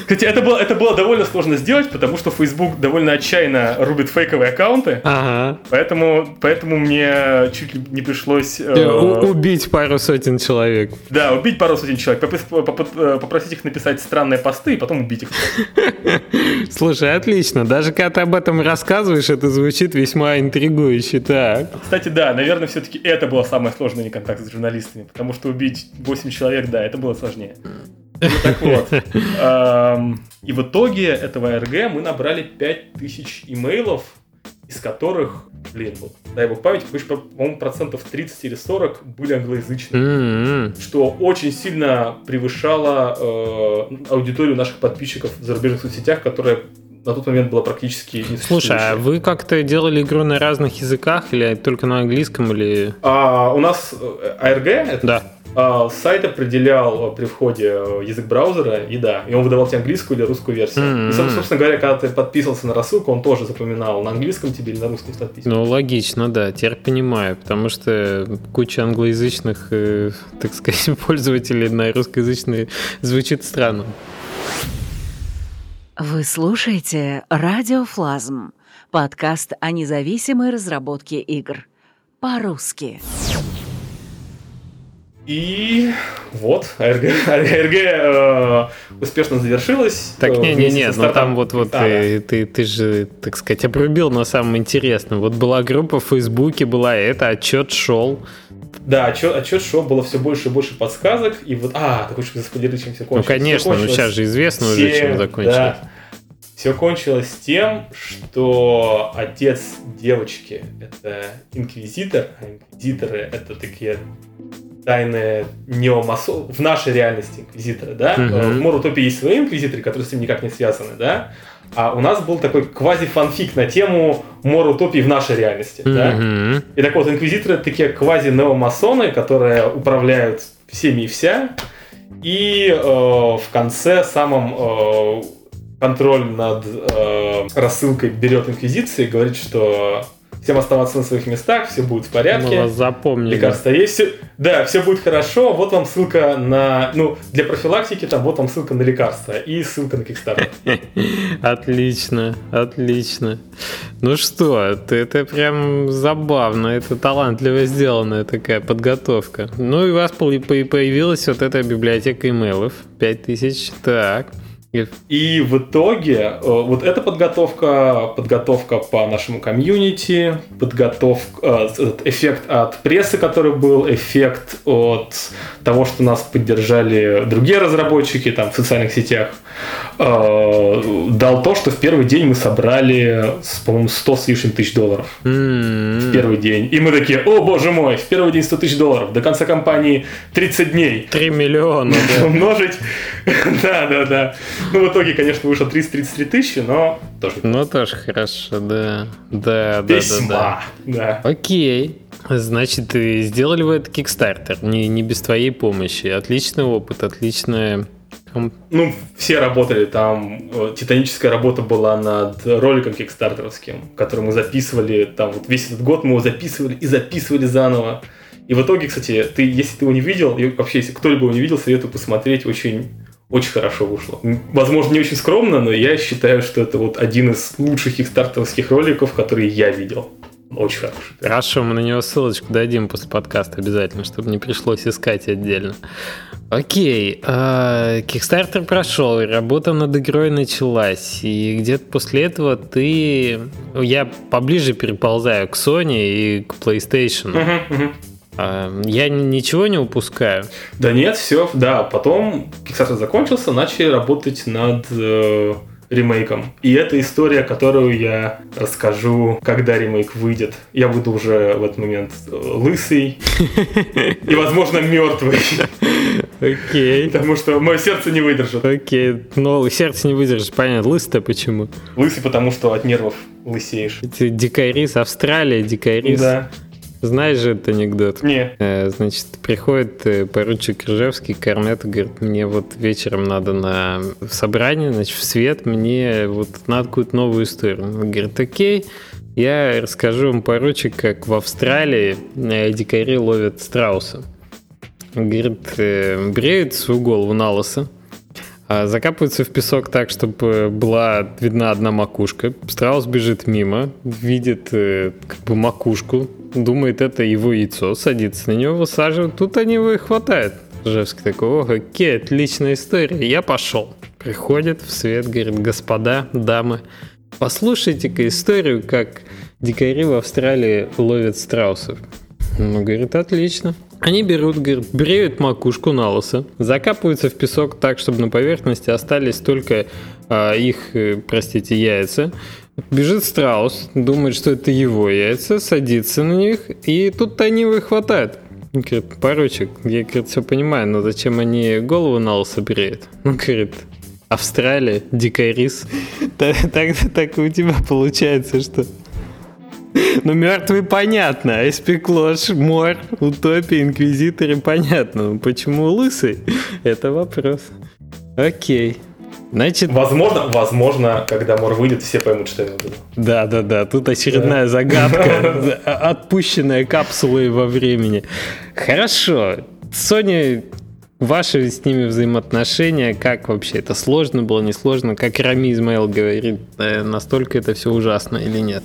Кстати, это было, это было довольно сложно сделать, потому что Facebook довольно отчаянно рубит фейковые аккаунты, Ага. поэтому, поэтому мне чуть ли не пришлось... э, У- Убить пару сотен человек. да, убить пару сотен человек, попы- э, попросить их написать странные посты и потом убить их. Слушай, отлично. Даже когда ты об этом рассказываешь, это звучит весьма интригующе. Так. Кстати, да, наверное, все-таки это было самое сложное не контакт с журналистами, потому что убить 8 человек, да, это было сложнее. Ну, так вот. эм, И в итоге этого РГ мы набрали 5000 имейлов, из которых, блин, вот, дай бог память, больше, по-моему, процентов 30 или 40 были англоязычные. М-м. Что очень сильно превышало э, аудиторию наших подписчиков в зарубежных соцсетях, которая на тот момент была практически не Слушай, а вы как-то делали игру на разных языках или только на английском или... А, у нас э, ARG, это Да. а, сайт определял при входе э, язык браузера, и да, и он выдавал тебе английскую или русскую версию. М-м. И, соб- собственно говоря, когда ты подписывался на рассылку, он тоже запоминал на английском тебе или на русском что Ну, логично, да, теперь понимаю, потому что куча англоязычных, э, так сказать, пользователей на русскоязычные звучит странно. Вы слушаете «Радиофлазм» — подкаст о независимой разработке игр. По-русски. И вот, ARG, ARG, э, успешно завершилась. Так, Э, не-не-не, но стартом- там вот, вот А, да. э, ты, ты же, так сказать, обрубил на самом интересном. Вот была группа в Фейсбуке, была это, отчет шел. Да, отчет, отчет шоу было все больше и больше подсказок, и вот, а, ты хочешь заспойлерить, чем все Ну, кончилось? конечно, ну сейчас же известно уже, чем закончилось. Все кончилось тем, что отец девочки — это инквизитор, а инквизиторы — это такие тайные неомасоны, в нашей реальности инквизиторы, да? Э, В Морутопе есть свои инквизиторы, которые с ним никак не связаны, да? А у нас был такой квази-фанфик на тему Морутопии в нашей реальности, да? Мгм. И так вот, инквизиторы это такие квази-неомасоны, которые управляют всеми и вся. И э, в конце самым э, контроль над э, рассылкой берет инквизиция и говорит, что всем оставаться на своих местах, все будет в Мы порядке. вас запомнили. Лекарства есть, все, да, все будет хорошо. Вот вам ссылка на, ну, для профилактики там, вот вам ссылка на лекарства и ссылка на Kickstarter. Отлично, отлично. Ну что, это, это прям забавно, это талантливо сделанная такая подготовка. Ну и у вас по- по- появилась вот эта библиотека имейлов, 5000, так. И- в итоге э, вот эта подготовка, подготовка по нашему комьюнити, подготовка, э, этот эффект от прессы, который был, эффект от того, что нас поддержали другие разработчики там в социальных сетях, э, дал то, что в первый день мы собрали, по-моему, 100 с лишним тысяч долларов М, в первый день. И мы такие, о боже мой, в первый день 100 тысяч долларов, до конца кампании 30 дней. 3 миллиона, да. умножить. да, да, да. Ну, в итоге, конечно, вышло 333 тысячи, но тоже Ну тоже хорошо, да. Да, да, да, да. весьма. Да. Окей. Значит, сделали вы этот Kickstarter, не, не без твоей помощи. Отличный опыт, отличная... Ну, все работали там. э, Титаническая работа была над роликом кикстартеровским, который мы записывали. Там вот весь этот год мы его записывали и записывали заново. И в итоге, кстати, ты, если ты его не видел, и вообще, если кто-либо его не видел, советую посмотреть. Очень, очень хорошо вышло. Возможно, не очень скромно, но я считаю, что это вот один из лучших кикстартеровских роликов, которые я видел. Очень хороший. Хорошо, мы на него ссылочку дадим после подкаста обязательно, чтобы не пришлось искать отдельно. Окей, Kickstarter прошел, и работа над игрой началась, и где-то после этого ты... Я поближе переползаю к Sony и к PlayStation. Мгм, мгм. А, Я ни- ничего не упускаю. Да нет, все, да. Потом Kickstarter закончился, начали работать над э, ремейком. И это история, которую я расскажу, когда ремейк выйдет. Я буду уже в этот момент э, лысый и, возможно, мертвый, Окей. потому что мое сердце не выдержит. Окей, но сердце не выдержишь, понятно. Лысый-то почему? Лысый, потому что от нервов лысеешь. Эти дикари с Австралии, дикари. с- Да. Знаешь же этот анекдот? Не. Э, Значит, приходит э, поручик Ржевский к Корнету, говорит, мне вот вечером надо на собрание, значит, в свет, мне вот надо какую-то новую историю. Он говорит, окей, Я расскажу вам, поручик, как в Австралии э, дикари ловят страуса. Говорит, э, бреют свою голову на лысо, а закапываются в песок так, чтобы была видна одна макушка. Страус бежит мимо, видит э, как бы макушку, думает, это его яйцо, садится на него, высаживает. Тут они его и хватают. Жевский такой, о, какие отличная история, я пошел. Приходит в свет, говорит, господа, дамы, послушайте-ка историю, как дикари в Австралии ловят страусов. Ну, говорит, отлично. Они берут, говорит, бреют макушку на лысо, закапываются в песок так, чтобы на поверхности остались только а, их, э, простите, яйца. Бежит страус, думает, что это его яйца, садится на них, и тут они его и хватают. Говорит, поручик, я, говорит, все понимаю, но зачем они голову на лысо бреют? Ну, говорит, Австралия, дикарис. Так, так, так у тебя получается, что ну, мертвый понятно, а Эспеклош, Мор, Утопия, Инквизиторы понятно. Но почему лысый? Это вопрос. Окей. Значит... Возможно, возможно, когда Мор выйдет, все поймут, что я имею в виду. Да, да, да. Тут очередная да. загадка, отпущенная капсулой во времени. Хорошо. Sony Ваши с ними взаимоотношения, как вообще это сложно было, не сложно, как Рами Измаил говорит, настолько это все ужасно или нет?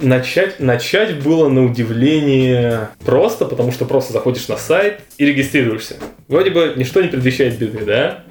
Начать, начать было на удивление просто, потому что просто заходишь на сайт и регистрируешься. Вроде бы ничто не предвещает беды, да?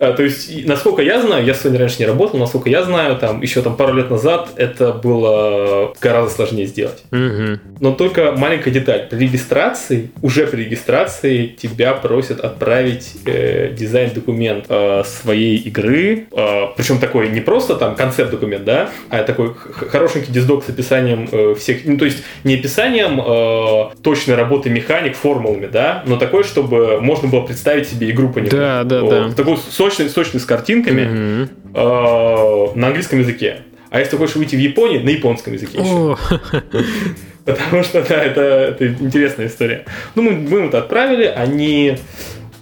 А, то есть, насколько я знаю, я с Sony раньше не работал, насколько я знаю, там еще там пару лет назад это было гораздо сложнее сделать. Угу. Но только маленькая деталь. При регистрации, уже при регистрации тебя просят отправить э, дизайн-документ э, своей игры. Э, причем такой не просто там концепт-документ, да, а такой хорошенький диздок с описанием э, всех, ну то есть не описанием э, точной работы механик формулами, да, но такой, чтобы можно было представить себе игру по нему. Да, да, вот, да. Такой сочный, сочный с картинками э, на английском языке. А если ты хочешь выйти в Японию, на японском языке еще. Потому что, да, это, это интересная история. Ну, мы, мы это отправили, они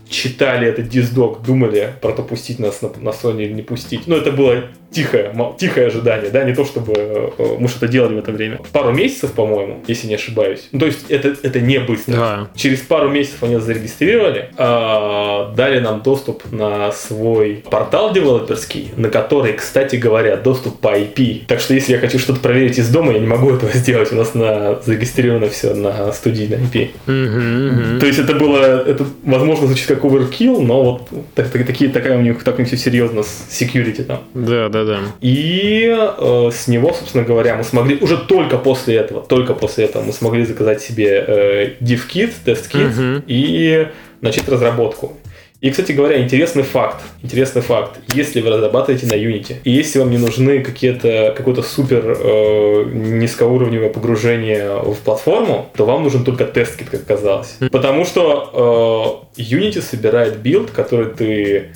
читали этот диздок, думали, протопустить нас на, на Sony или не пустить. Но это было тихое, тихое ожидание, да, не то чтобы э, мы что-то делали в это время. Пару месяцев, по-моему, если не ошибаюсь. Ну, то есть это, это не быстро. Да. Через пару месяцев они зарегистрировали, а, дали нам доступ на свой портал девелоперский, на который, кстати говоря, доступ по IP. Так что если я хочу что-то проверить из дома, я не могу этого сделать. У нас на, зарегистрировано все на студии на IP. Мгм, мгм. То есть это было, это, возможно, звучит как overkill, но вот так- так- такие, такая у них, так у них все серьезно с security там. Да, да, да. И э, с него, собственно говоря, мы смогли, уже только после этого, только после этого мы смогли заказать себе э, dev-kit, test-kit Мгм. и начать разработку. И, кстати говоря, интересный факт. Интересный факт. Если вы разрабатываете на Unity, и если вам не нужны какие-то, какое-то супер э, низкоуровневое погружение в платформу, то вам нужен только test-kit, как оказалось. Потому что э, Unity собирает билд, который ты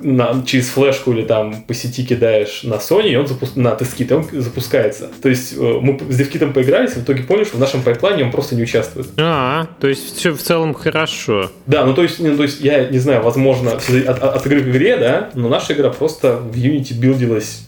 на- через флешку или там по сети кидаешь на Sony, и он запу- на тест-кит, и он запускается. То есть э, мы с девкитом поигрались, и в итоге поняли, что в нашем пайплайне он просто не участвует. А, то есть все в целом хорошо. Да, ну то есть, ну, то есть я не знаю, возможно, от, от- игры к игре, да, но наша игра просто в Unity билдилась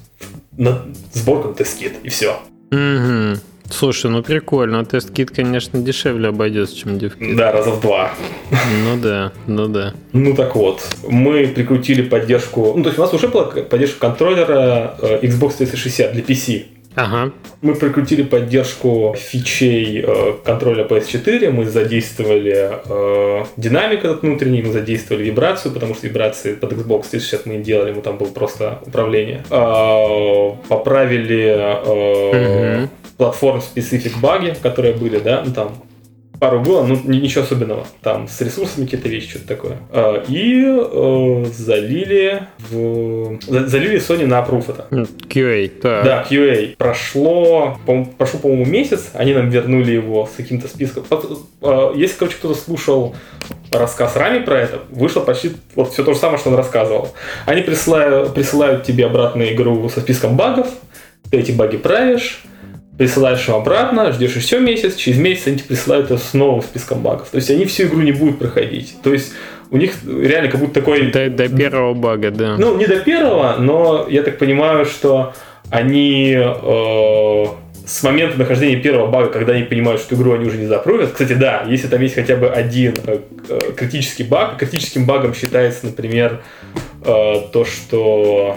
на сборку на тест-кит, и все. Мгм. Слушай, ну прикольно. Тест-кит, конечно, дешевле обойдется, чем девкит. Да, раза в два. Ну да, ну да. Ну так вот, мы прикрутили поддержку, ну то есть у нас уже была поддержка контроллера э, Xbox 360 для PC. Ага. Мы прикрутили поддержку фичей э, контроля PS4, мы задействовали э, динамик этот внутренний, мы задействовали вибрацию, потому что вибрации под Xbox 360 мы не делали, мы там было просто управление. Э, поправили э, Мгм. платформ-специфик баги, которые были, да, ну там пару было, ну ни- ничего особенного. Там с ресурсами какие-то вещи, что-то такое. А, И э, залили в... за- Залили Sony на approve это. QA, так. Да, QA. Прошло, по прошел, по-моему, месяц, они нам вернули его с каким-то списком. Э, Если, короче, кто-то слушал рассказ Рами про это, вышло почти вот все то же самое, что он рассказывал. Они присылают, присылают тебе обратно игру со списком багов, ты эти баги правишь, присылаешь им обратно, ждешь еще месяц, через месяц они тебе присылают это с новым списком багов. То есть они всю игру не будут проходить. То есть у них реально как будто такой... До, до первого бага, да. Ну, не до первого, но я так понимаю, что они э, с момента нахождения первого бага, когда они понимают, что игру они уже не запровят. Кстати, да, если там есть хотя бы один э, критический баг, критическим багом считается, например, э, то, что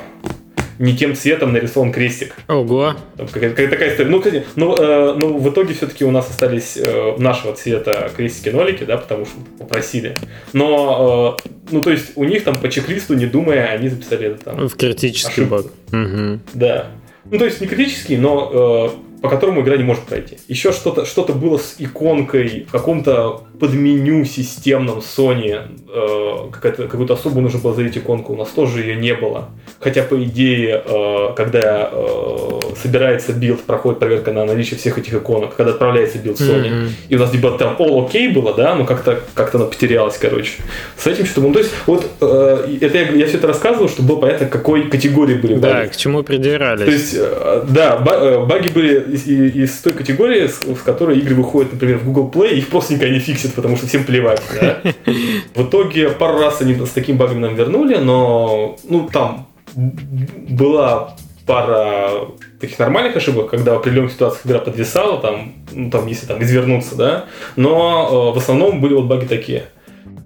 не тем цветом нарисован крестик. Ого. Какая такая история. Ну, кстати, ну, э, ну в итоге все-таки у нас остались э, нашего цвета крестики-нолики, да, потому что попросили. Но, э, ну, то есть у них там по чек-листу, не думая, они записали это там. В критический ошибку. баг. Угу. Да. Ну, то есть не критический, но э, по которому игра не может пройти. Еще что-то что было с иконкой в каком-то подменю системном Sony. Э, какую-то особую нужно было залить иконку. У нас тоже ее не было. Хотя, по идее, э, когда э, собирается билд, проходит проверка на наличие всех этих иконок, когда отправляется билд Sony, mm-hmm. и у нас типа там all okay было, да, но как-то как она потерялась, короче. С этим что-то... Ну, то есть, вот э, это я, я все это рассказывал, чтобы было понятно, какой категории были баги. Да, к чему придирались. То есть, э, да, баги были из, из той категории, с, с которой игры выходят, например, в Google Play, их просто никогда не фиксят, потому что всем плевать, да. В итоге пару раз они с таким багом нам вернули, но, ну, там была пара таких нормальных ошибок, когда в определенных ситуациях игра подвисала, там, ну, там, если там извернуться, да, но э, в основном были вот баги такие.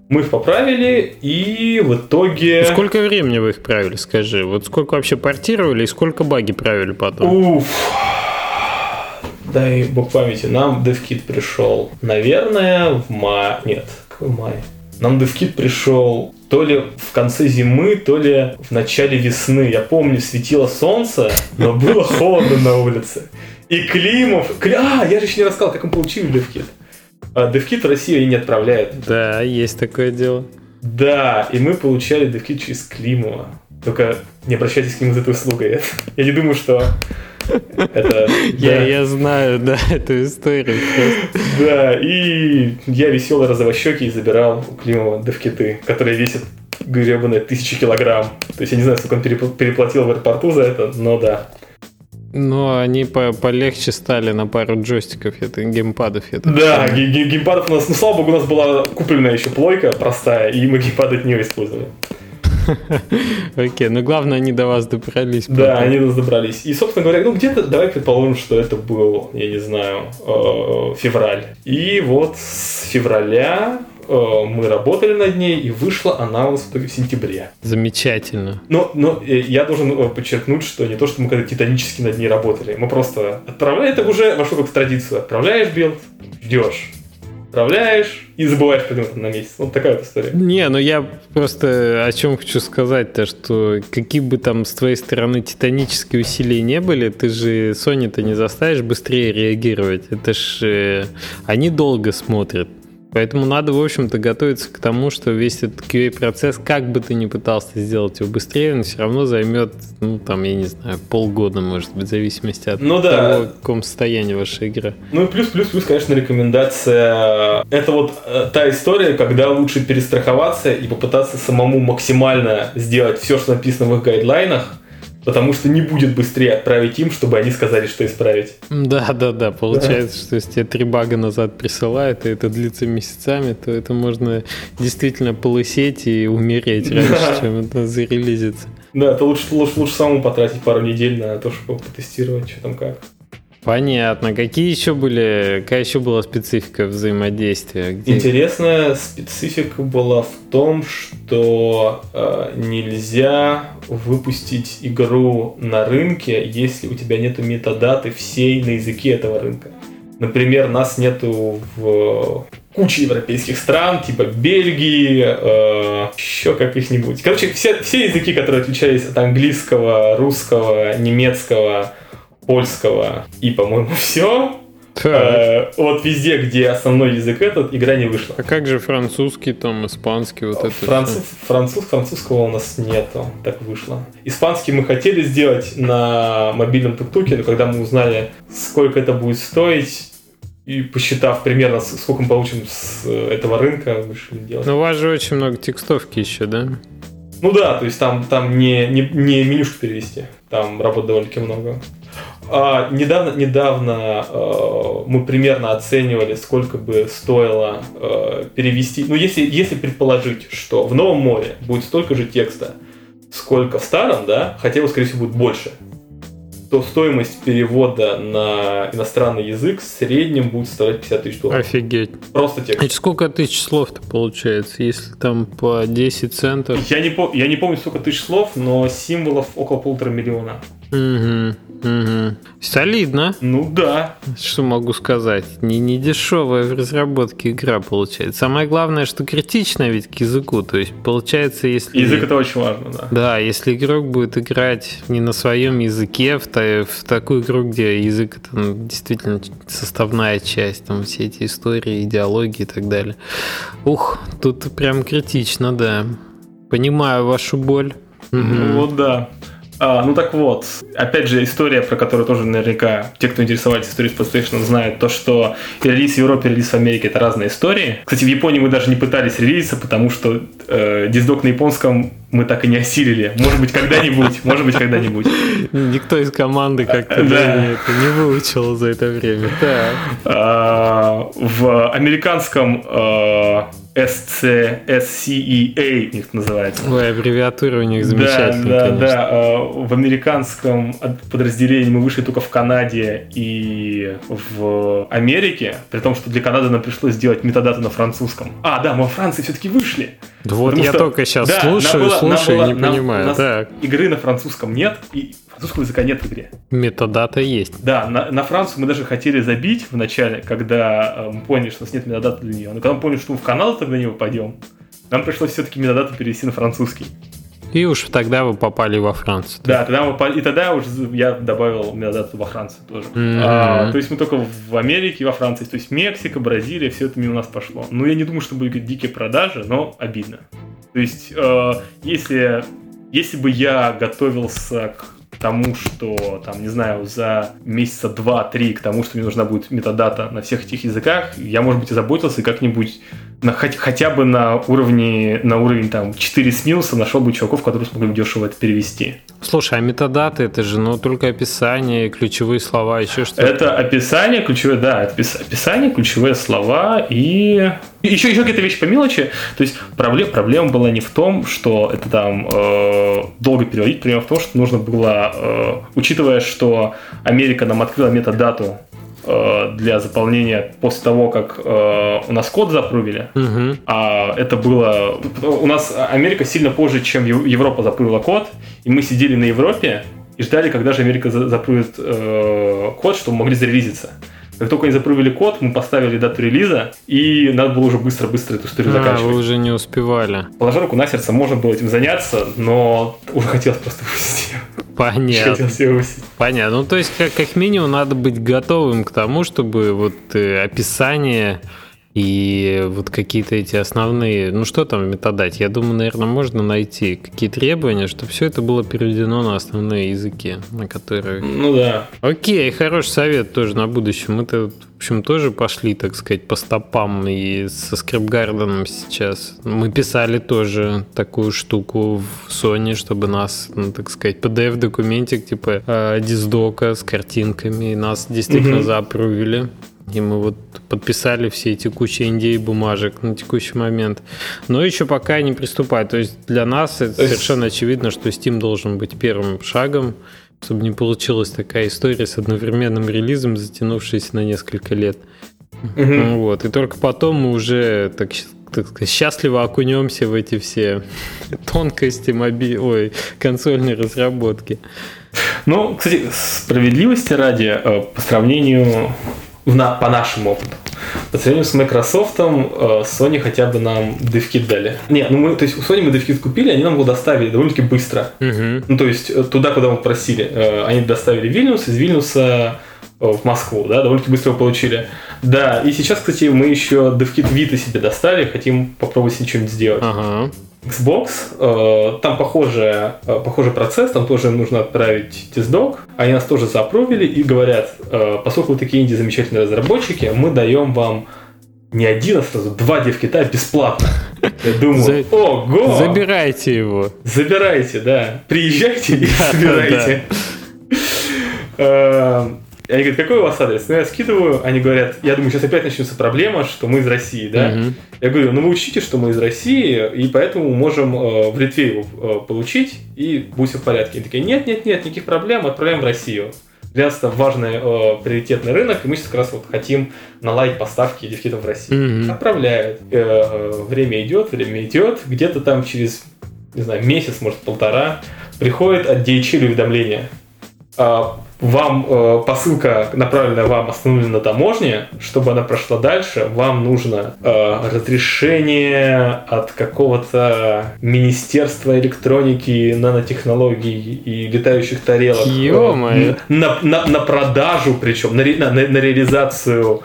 Мы их поправили, и в итоге... Сколько времени вы их правили, скажи? Вот сколько вообще портировали и сколько баги правили потом? Уф. Дай бог памяти, нам DevKit пришел, наверное, в мае... Нет, какой май? Нам DevKit пришел то ли в конце зимы, то ли в начале весны. Я помню, светило солнце, но было холодно на улице. И Климов... А, я же еще не рассказал, как мы получили DevKit. А, DevKit в Россию не отправляют. Да, есть такое дело. Да, и мы получали DevKit через Климова. Только не обращайтесь к нему за этой услугой. Я не думаю, что это, я, да. я знаю, да, эту историю. Да, и я веселый розовощекий забирал у Климова девкиты, которые весят гребаные тысячи килограмм. То есть я не знаю, сколько он переплатил в аэропорту за это, но да. Но они по полегче стали на пару джойстиков, это геймпадов. Это да, геймпадов у нас, ну слава богу, у нас была купленная еще плойка простая, и мы геймпады от нее использовали. Окей, но главное, они до вас добрались. Да, они до нас добрались. И, собственно говоря, ну где-то, давай предположим, что это был, я не знаю, э, февраль. И вот с февраля э, мы работали над ней, и вышла она у нас в сентябре. Замечательно. Но, но э, я должен подчеркнуть, что не то, что мы когда титанически над ней работали, мы просто отправляем, это уже вошло как в традицию, отправляешь билд, ждешь отправляешь и забываешь него на месяц. Вот такая вот история. Не, ну я просто о чем хочу сказать-то, что какие бы там с твоей стороны титанические усилия не были, ты же Sony-то не заставишь быстрее реагировать. Это ж э, они долго смотрят. Поэтому надо, в общем-то, готовиться к тому, что весь этот QA-процесс, как бы ты ни пытался сделать его быстрее, он все равно займет, ну, там, я не знаю, полгода, может быть, в зависимости от ну, да. того, в каком состоянии ваша игра. Ну и плюс, плюс, плюс, конечно, рекомендация. Это вот э, та история, когда лучше перестраховаться и попытаться самому максимально сделать все, что написано в их гайдлайнах, потому что не будет быстрее отправить им, чтобы они сказали, что исправить. Да, да, да. Получается, да. что если тебе три бага назад присылают, и это длится месяцами, то это можно действительно полысеть и умереть раньше, да. чем это зарелизится. Да, то лучше, лучше, лучше самому потратить пару недель на то, чтобы потестировать, что там как. Понятно. Какие еще были, какая еще была специфика взаимодействия? Где... Интересная специфика была в том, что э, нельзя выпустить игру на рынке, если у тебя нету метадаты всей на языке этого рынка. Например, нас нету в куче европейских стран, типа Бельгии, э, еще каких-нибудь. Короче, все, все языки, которые отличались от английского, русского, немецкого, польского и, по-моему, все. Э, вот везде, где основной язык этот, игра не вышла. А как же французский, там, испанский, вот это Француз, француз, французского у нас нету, так вышло. Испанский мы хотели сделать на мобильном тук-туке, но когда мы узнали, сколько это будет стоить, и посчитав примерно, сколько мы получим с э, этого рынка, решили делать. Но у вас же очень много текстовки еще, да? Ну да, то есть там, там не, не, не менюшку перевести, там работы довольно-таки много. А, недавно недавно э, мы примерно оценивали, сколько бы стоило э, перевести. Ну, если, если предположить, что в Новом море будет столько же текста, сколько в старом, да, хотя его, скорее всего, будет больше, что стоимость перевода на иностранный язык в среднем будет составлять 50 тысяч долларов. Офигеть. Просто текст. Это сколько тысяч слов-то получается, если там по 10 центов? Я не, я не помню, сколько тысяч слов, но символов около полутора миллиона. Угу, угу. Солидно. Ну да. Что могу сказать? Не, не дешевая в разработке игра получается. Самое главное, что критичная ведь к языку. То есть получается, если... Язык это очень важно, да. Да, если игрок будет играть не на своем языке, в, та- в такую игру, где язык это ну, действительно составная часть, там все эти истории, идеологии и так далее. Ух, тут прям критично, да. Понимаю вашу боль. Ну Вот да. А, ну так вот, опять же, история, про которую тоже наверняка те, кто интересовались историей PlayStation, знают, то, что релиз в Европе, релиз в Америке это разные истории. Кстати, в Японии мы даже не пытались релизиться, потому что э, диздок на японском мы так и не осилили. Может быть, когда-нибудь, может быть, когда-нибудь. Никто из команды как-то Да. да, это не выучил за это время. Так. А, в американском э, SC, SCEA, у них называется. Ой, аббревиатура у них замечательная, да, да, конечно. да. Э, В американском подразделении мы вышли только в Канаде и в Америке, при том, что для Канады нам пришлось сделать метадату на французском. А, да, мы во Франции все-таки вышли. Да вот я что- только сейчас Да, слушаю, было- слушаю было- не нам- понимаю. нас Так, Игры на французском нет, и французского языка нет в игре. метадата есть. Да, на, на Францию мы даже хотели забить в начале, когда э, мы поняли, что у нас нет метадата для нее. Но когда мы поняли, что мы в Канаду тогда не попадем, нам пришлось все-таки метадату перевести на французский. И уж тогда вы попали во Францию. Да, тогда мы, по- и тогда уже я добавил метадату во Францию тоже. Мгм. А, то есть мы только в Америке во Франции. То есть Мексика, Бразилия, все это мимо нас пошло. Ну, я не думаю, что были какие-то дикие продажи, но обидно. То есть, э, если, если бы я готовился к тому, что, там, не знаю, за месяца два-три к тому, что мне нужна будет метадата на всех этих языках, я, может быть, и заботился и как-нибудь на, хоть- хотя бы на уровне, на уровень там 4 с минусом нашел бы чуваков, которые смогли бы дешево это перевести. Слушай, а метадаты это же ну только описание, ключевые слова, еще что-то. Это описание, ключевое, да, описание, ключевые слова и... еще, еще какие-то вещи по мелочи. То есть проблема, проблема была не в том, что это там э, долго переводить, проблема в том, что нужно было, э, учитывая, что Америка нам открыла метадату для заполнения после того, как э, у нас код запрувили, Мгм. а это было... У нас Америка сильно позже, чем Ев- Европа запрыгла код, и мы сидели на Европе и ждали, когда же Америка за- запрыгнет э, код, чтобы мы могли зарелизиться. Как только они запрыгнули код, мы поставили дату релиза, и надо было уже быстро-быстро эту историю А, вы заканчивать. уже не успевали. Положа руку на сердце, можно было этим заняться, но уже хотелось просто выпустить ее. Понятно. Хотелось ее выпустить. Понятно. Ну, то есть, как, как минимум, надо быть готовым к тому, чтобы вот э, описание и вот какие-то эти основные... Ну, что там в метадате? Я думаю, наверное, можно найти какие требования, чтобы все это было переведено на основные языки, на которые... Ну да. Окей, хороший совет тоже на будущее. Мы-то, в общем, тоже пошли, так сказать, по стопам и со скрипгарденом сейчас. Мы писали тоже такую штуку в Sony, чтобы нас, ну, так сказать, PDF-документик типа э, диздока с картинками, и нас действительно Мгм. заапрувили. И мы вот подписали все эти кучи NDA бумажек на текущий момент. Но еще пока не приступать. То есть для нас это совершенно очевидно, что Steam должен быть первым шагом, чтобы не получилась такая история с одновременным релизом, затянувшаяся на несколько лет. Ну Вот. И только потом мы уже так, так сказать, счастливо окунемся в эти все тонкости моби... Ой, консольной разработки. Ну, кстати, справедливости ради, э, по сравнению, на- по нашему опыту, по сравнению с Microsoft, э, Sony хотя бы нам DevKit дали. Не, ну мы, то есть у Sony мы DevKit купили, они нам его доставили довольно-таки быстро. Мгм. Ну, то есть э, туда, куда мы просили. Э, Они доставили Вильнюс, из Вильнюса в Москву, да, довольно-таки быстро его получили. Да, и сейчас, кстати, мы еще DevKit Vita себе достали, хотим попробовать с ним что-нибудь сделать. Ага. Xbox, э, там похоже, э, похожий процесс, там тоже нужно отправить диздок. Они нас тоже запровили и говорят, э, поскольку вы такие инди замечательные разработчики, мы даем вам не один, а сразу два девкита бесплатно. Я думаю, За- ого! Забирайте его. Забирайте, да. Приезжайте и Да, забирайте. Э, И они говорят, какой у вас адрес? Ну, я скидываю, они говорят, я думаю, сейчас опять начнется проблема, что мы из России, да? Мгм. Я говорю, ну вы учтите, что мы из России, и поэтому можем э, в Литве его э, получить, и будет все в порядке. Они такие, нет, нет, нет, никаких проблем, отправляем в Россию. Для нас это важный э, приоритетный рынок, и мы сейчас как раз вот хотим наладить поставки дефтитов в Россию. Мгм. Отправляют. Э, э, время идет, время идет. Где-то там через, не знаю, месяц, может, полтора, приходит от DHL уведомление. А, Вам э, посылка, направленная вам, остановлена на таможне. Чтобы она прошла дальше, вам нужно э, разрешение от какого-то Министерства электроники, нанотехнологий и летающих тарелок. э, на, на, на продажу, причем на, на, на- реализацию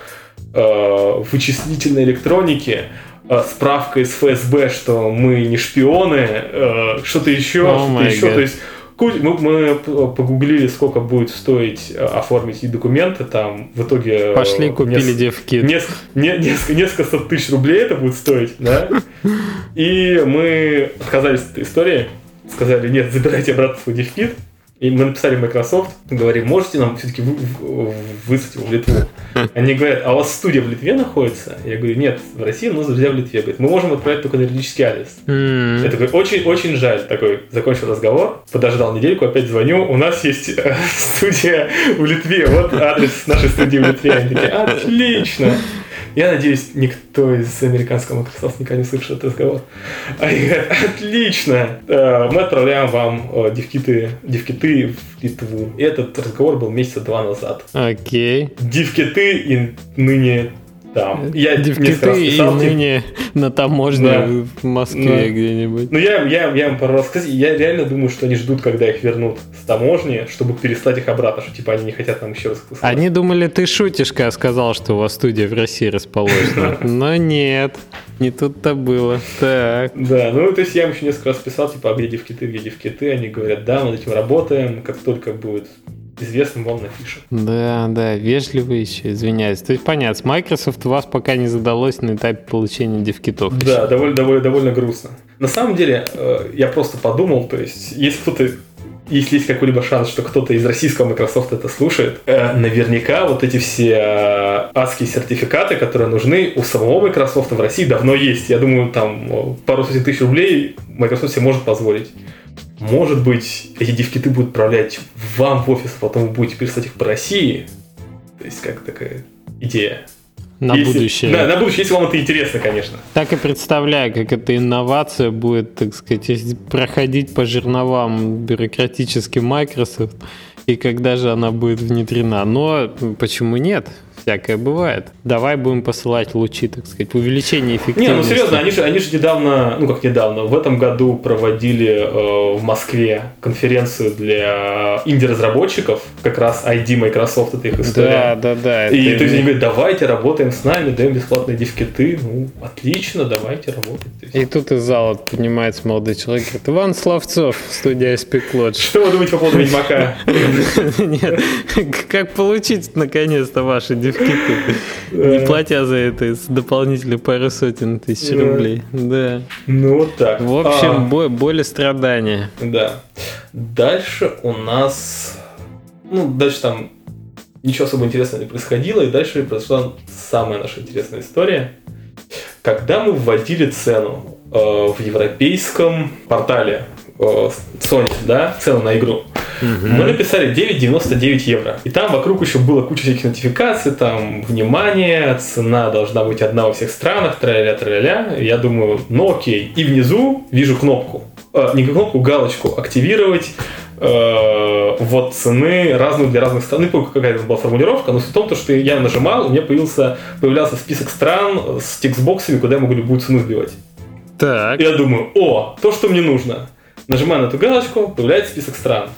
э, вычислительной элегроники, э, справка из ФСБ, что мы не шпионы, э, что-то еще, Oh что-то еще. God. То есть мы, мы погуглили, сколько будет стоить э, оформить документы, там в итоге... э, Пошли купили нес- девкит. Несколько, не- несколько, несколько сот тысяч рублей это будет стоить, да? И мы отказались от этой истории, сказали, нет, забирайте обратно свой дефкит. И мы написали Microsoft, говорим, можете нам все-таки выслать его в Литву? Они говорят, а у вас студия в Литве находится? Я говорю, нет, в России, но друзья в Литве. Говорят, мы можем отправить только на юридический адрес. М. Я такой, очень, очень жаль. Такой, закончил разговор, подождал недельку, опять звоню. У нас есть э, студия в Литве. Вот адрес нашей студии в Литве. Они такие, отлично. Я надеюсь, никто из американского Microsoft никогда не слышал этот разговор. Они говорят, отлично, э, мы отправляем вам э, дивкиты, дивкиты в Литву. И этот разговор был месяца два назад. Окей. Дивкиты и ныне там. Я несколько раз Девкиты и писал, типа, ныне на таможне Да. в Москве Да. где-нибудь. Ну, я, я, я им пару раз сказал, я реально думаю, что они ждут, когда их вернут с таможни, чтобы переслать их обратно, что типа они не хотят нам еще раз посылать. Они думали, ты шутишь, когда сказал, что у вас студия в России расположена. Но нет, не тут-то было. Так. Да, ну то есть я им еще несколько раз писал, типа, а где девкиты, где девкиты? Они говорят, да, мы над этим работаем, как только будет известно, вам напишем. Да, да, вежливо еще, извиняюсь. То есть понятно, с Microsoft у вас пока не задалось на этапе получения дивкитов. Да, довольно, довольно, довольно грустно. На самом деле, э, я просто подумал, то есть, если кто-то если есть какой-либо шанс, что кто-то из российского Microsoft это слушает, э, наверняка вот эти все э, адские сертификаты, которые нужны у самого Microsoft в России давно есть. Я думаю, там э, пару сотен тысяч рублей Microsoft себе может позволить. Может быть, эти дивкиты будут отправлять вам в офис, а потом вы будете переслать их по России. То есть, как такая идея. На Если- будущее. Да, на будущее, если вам это интересно, конечно. Так и представляю, как эта инновация будет, так сказать, проходить по жерновам бюрократическим Microsoft, и когда же она будет внедрена. Но почему нет? Всякое бывает. Давай будем посылать лучи, так сказать, увеличение Не, эффективности. ну серьезно, они же, они же недавно, ну как недавно, в этом году проводили э, в Москве конференцию для инди-разработчиков, как раз ID Microsoft, это их Да, история. да, да. И это то есть они не- говорят, давайте работаем с нами, даем бесплатные дивкиты. Ну, отлично, давайте работать. И тут из зала поднимается молодой человек и говорит, Иван Славцов, студия SP Lodge. Что вы думаете по поводу Ведьмака? Нет, как получить наконец-то ваши девкиты, не платя за это с дополнительной пару сотен тысяч рублей. Да. Ну вот так. В общем, А, бо- боль и страдания. Да. Дальше у нас... Ну, дальше там ничего особо интересного не происходило, и дальше произошла самая наша интересная история. Когда мы вводили цену э, в европейском портале э, Sony, да, цену на игру, мы написали 9,99 евро. И там вокруг еще было куча всяких нотификаций, там, внимание, цена должна быть одна во всех странах, тра-ля-ля, тра-ля-ля. Я думаю, ну окей. И внизу вижу кнопку, э, не кнопку, галочку «Активировать э, вот цены разную для разных стран. Не помню, какая это была формулировка, но суть в том, то, что я нажимал, у меня появился, появлялся список стран с текстбоксами, куда я могу любую цену вбивать. Так. Я думаю, о, то, что мне нужно. Нажимаю на эту галочку, появляется список стран.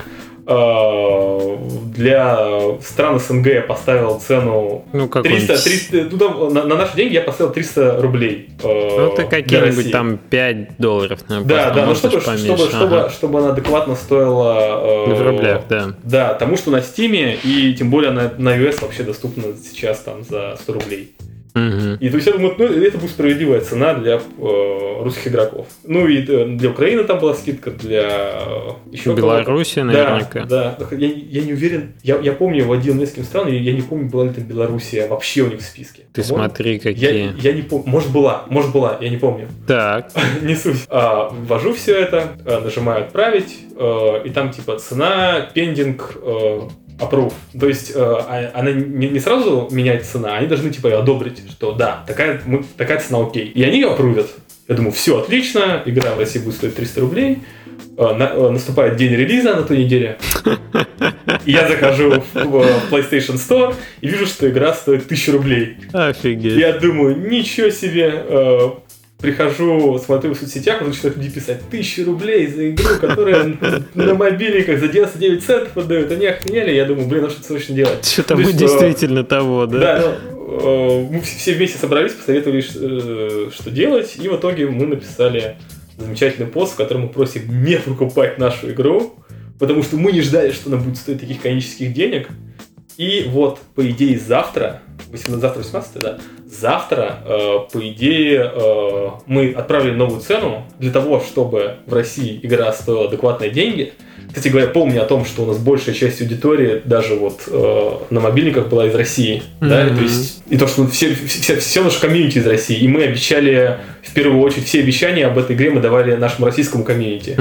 Э, Для стран СНГ я поставил цену Ну, 300, какой-нибудь... 300 ну, там, на, на наши деньги я поставил 300 рублей. э, Ну, для какие-нибудь там 5 долларов, наверное, Да, да, но поставил, чтобы, чтобы, чтобы, Ага. чтобы она адекватно стоила... э, В рублях, да. Да, тому, что на Стиме, и тем более на, на iOS вообще доступно сейчас там за 100 рублей. И то есть я думаю, ну, это будет справедливая цена для э, русских игроков. Ну и э, для Украины там была скидка, для э, еще. Беларуси Да, наверняка. да. Я, я не уверен. Я, я помню, водил нескольким стран, и я не помню, была ли там Белоруссия вообще у них в списке. Ты По-моему, смотри, Я, какие. я не помню. Может была, может была, я не помню. Так. не суть. А, ввожу все это, а, нажимаю отправить, э, и там типа цена, пендинг, э, approve. То есть э, а- она не, не сразу меняет цена, они должны типа её одобрить, что да, такая, мы- такая цена окей. И они ее апрувят. Я думаю, все отлично, игра в России будет стоить 300 рублей. Э, на- э, наступает день релиза на той неделе. И я захожу в в PlayStation Store и вижу, что игра стоит 1000 рублей. Офигеть. Я думаю, ничего себе. Прихожу, смотрю в соцсетях, уже начинают люди писать тысячи рублей за игру, которая на мобильниках за 99 центов продают. Они охренели. Я думаю, блин, а что срочно делать? Что-то То мы действительно того, да? Да, ну, э, мы все вместе собрались, посоветовали, э, что делать, и в итоге мы написали замечательный пост, в котором мы просим не покупать нашу игру, потому что мы не ждали, что она будет стоить таких канонических денег. И вот, по идее, завтра, 18, завтра 18, да, завтра, э, по идее, э, мы отправили новую цену для того, чтобы в России игра стоила адекватные деньги. Кстати говоря, помню о том, что у нас большая часть аудитории даже вот э, на мобильниках была из России, да, Мгм. то есть и то, что все, все, все наше комьюнити из России, и мы обещали, в первую очередь, все обещания об этой игре мы давали нашему российскому комьюнити.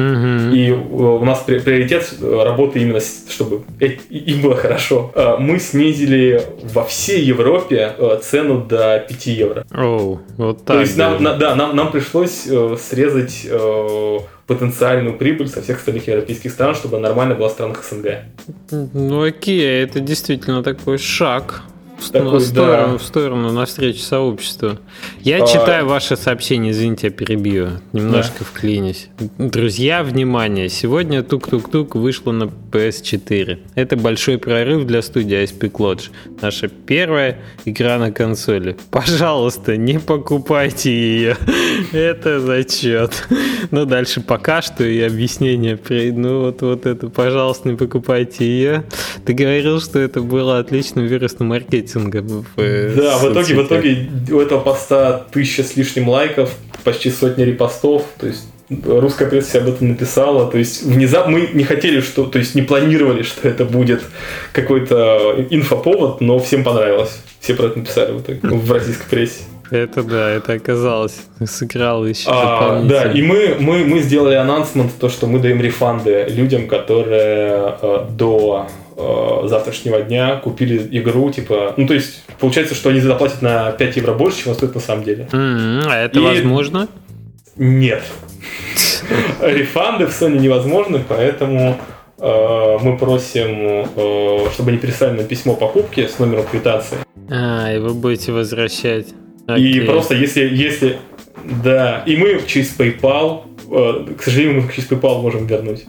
И э, у нас при- приоритет э, работы именно, чтобы им было хорошо. Э, Мы снизили во всей Европе цену до 5 евро. Оу, вот так. То есть нам, на- да, нам, нам пришлось срезать потенциальную прибыль со всех остальных европейских стран, чтобы нормально была в странах СНГ. Ну окей, это действительно такой шаг в, Такой, в сторону, да. в сторону навстречу сообществу. Я А- читаю ваше сообщение, извините, я перебью, немножко вклинюсь. Друзья, внимание, сегодня тук-тук-тук вышло на PS4. Это большой прорыв для студии Icepeak Lodge. Наша первая игра на консоли. Пожалуйста, не покупайте ее. Это зачет. Ну, дальше пока что и объяснение. Ну, вот, вот это, пожалуйста, не покупайте ее. Ты говорил, что это было отличным вирусным маркетингом. В, э, Да, в итоге, в итоге у этого поста тысяча с лишним лайков, почти сотня репостов, то есть русская пресса об этом написала, то есть внезапно мы не хотели, что, то есть не планировали, что это будет какой-то инфоповод, но всем понравилось. Все про это написали в итоге в российской прессе. Это да, это оказалось. Сыграл еще А, да, и мы, мы, мы сделали анонсмент, то, что мы даем рефанды людям, которые э, до э, завтрашнего дня купили игру, типа, ну, то есть, получается, что они заплатят на 5 евро больше, чем она стоит на самом деле. А это И- возможно? Нет. Рефанды в Sony невозможны, поэтому э, мы просим, э, чтобы они переслали нам письмо покупки с номером квитанции. А, и вы будете возвращать. И Окей. просто если, если, да, и мы через PayPal, э, к сожалению, мы через PayPal можем вернуть.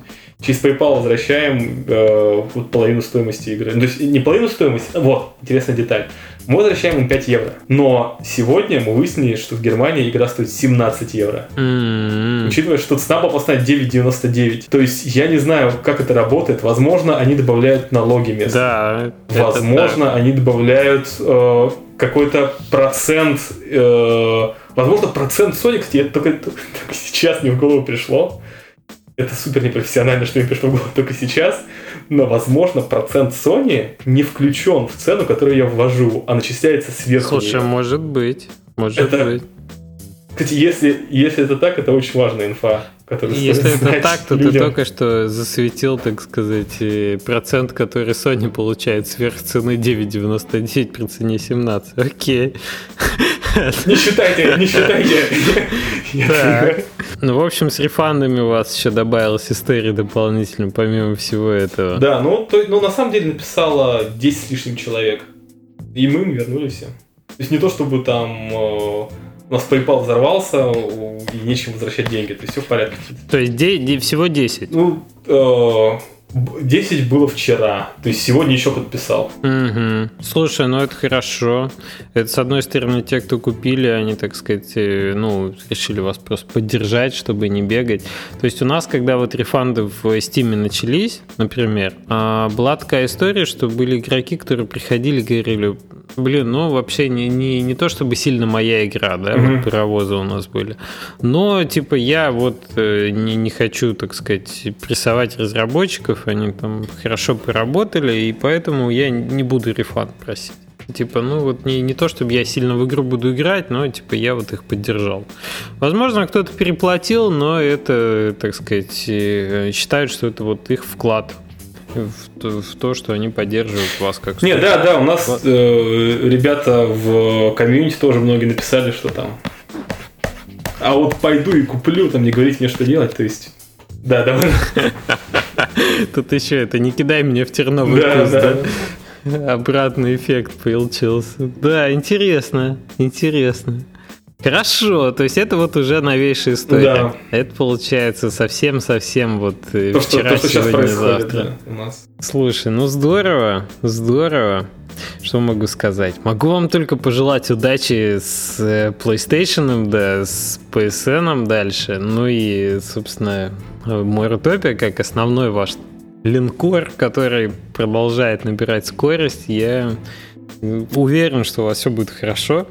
Через PayPal возвращаем э, вот половину стоимости игры. Ну, То есть не половину стоимости, а вот, интересная деталь. Мы возвращаем им 5 евро. Но сегодня мы выяснили, что в Германии игра стоит 17 евро. М, Учитывая, что цена была поставлена 9,99. То есть я не знаю, как это работает. Возможно, они добавляют налоги местные. Да. это Возможно, они добавляют э, какой-то процент. э, возможно, процент Sony, кстати, это только, только сейчас мне в голову пришло. Это супер непрофессионально, что мне пришло в голову только сейчас. Но, возможно, процент Sony не включен в цену, которую я ввожу, а начисляется сверху. Слушай, может быть. Может Это быть. Кстати, если, если это так, это очень важная инфа, которую Если это знать так, то ты людям. только что засветил, так сказать, процент, который Sony получает сверх цены 9,99 при цене 17. Окей. Не считайте, не считайте. Так. Ну, в общем, с рефандами у вас еще добавилась история дополнительно, помимо всего этого. Да, ну, то, ну, на самом деле написало 10 с лишним человек. И мы им вернули всем. То есть не то, чтобы там э, у нас PayPal взорвался и нечем возвращать деньги. То есть все в порядке. То есть де- де- всего 10. Ну, э, 10 было вчера. То есть сегодня еще подписал. Угу. Слушай, ну это хорошо. Это, с одной стороны, те, кто купили, они, так сказать, э, ну, решили вас просто поддержать, чтобы не бегать. То есть у нас, когда вот рефанды в Steam начались, например, а, была такая история, что были игроки, которые приходили и говорили, блин, ну вообще не, не, не то чтобы сильно моя игра, да, mm-hmm. вот паровозы у нас были. Но, типа, я вот э, не, не хочу, так сказать, прессовать разработчиков, они там хорошо поработали, и поэтому я не буду рефанд просить. Типа, ну вот не, не то, чтобы я сильно в игру буду играть, но типа я вот их поддержал. Возможно, кто-то переплатил, но это, так сказать, э, считают, что это вот их вклад в, в то, что они поддерживают вас как Нет, да, да, у нас э, ребята в комьюнити тоже многие написали, что там. А вот пойду и куплю, там не говорите мне, что делать, то есть. Да, давай. Тут еще это не кидай меня в терновый да, куст, да. да? Обратный эффект получился. Да, интересно, интересно. Хорошо, то есть это вот уже новейшая история. Да. Это получается совсем-совсем вот то, вчера, что, то, что сегодня, завтра. Да, у нас. Слушай, ну здорово, здорово. Что могу сказать? Могу вам только пожелать удачи с э, PlayStation, да, с PSN дальше. Ну и, собственно, мой Рутопия как основной ваш линкор, который продолжает набирать скорость. Я Уверен, что у вас все будет хорошо,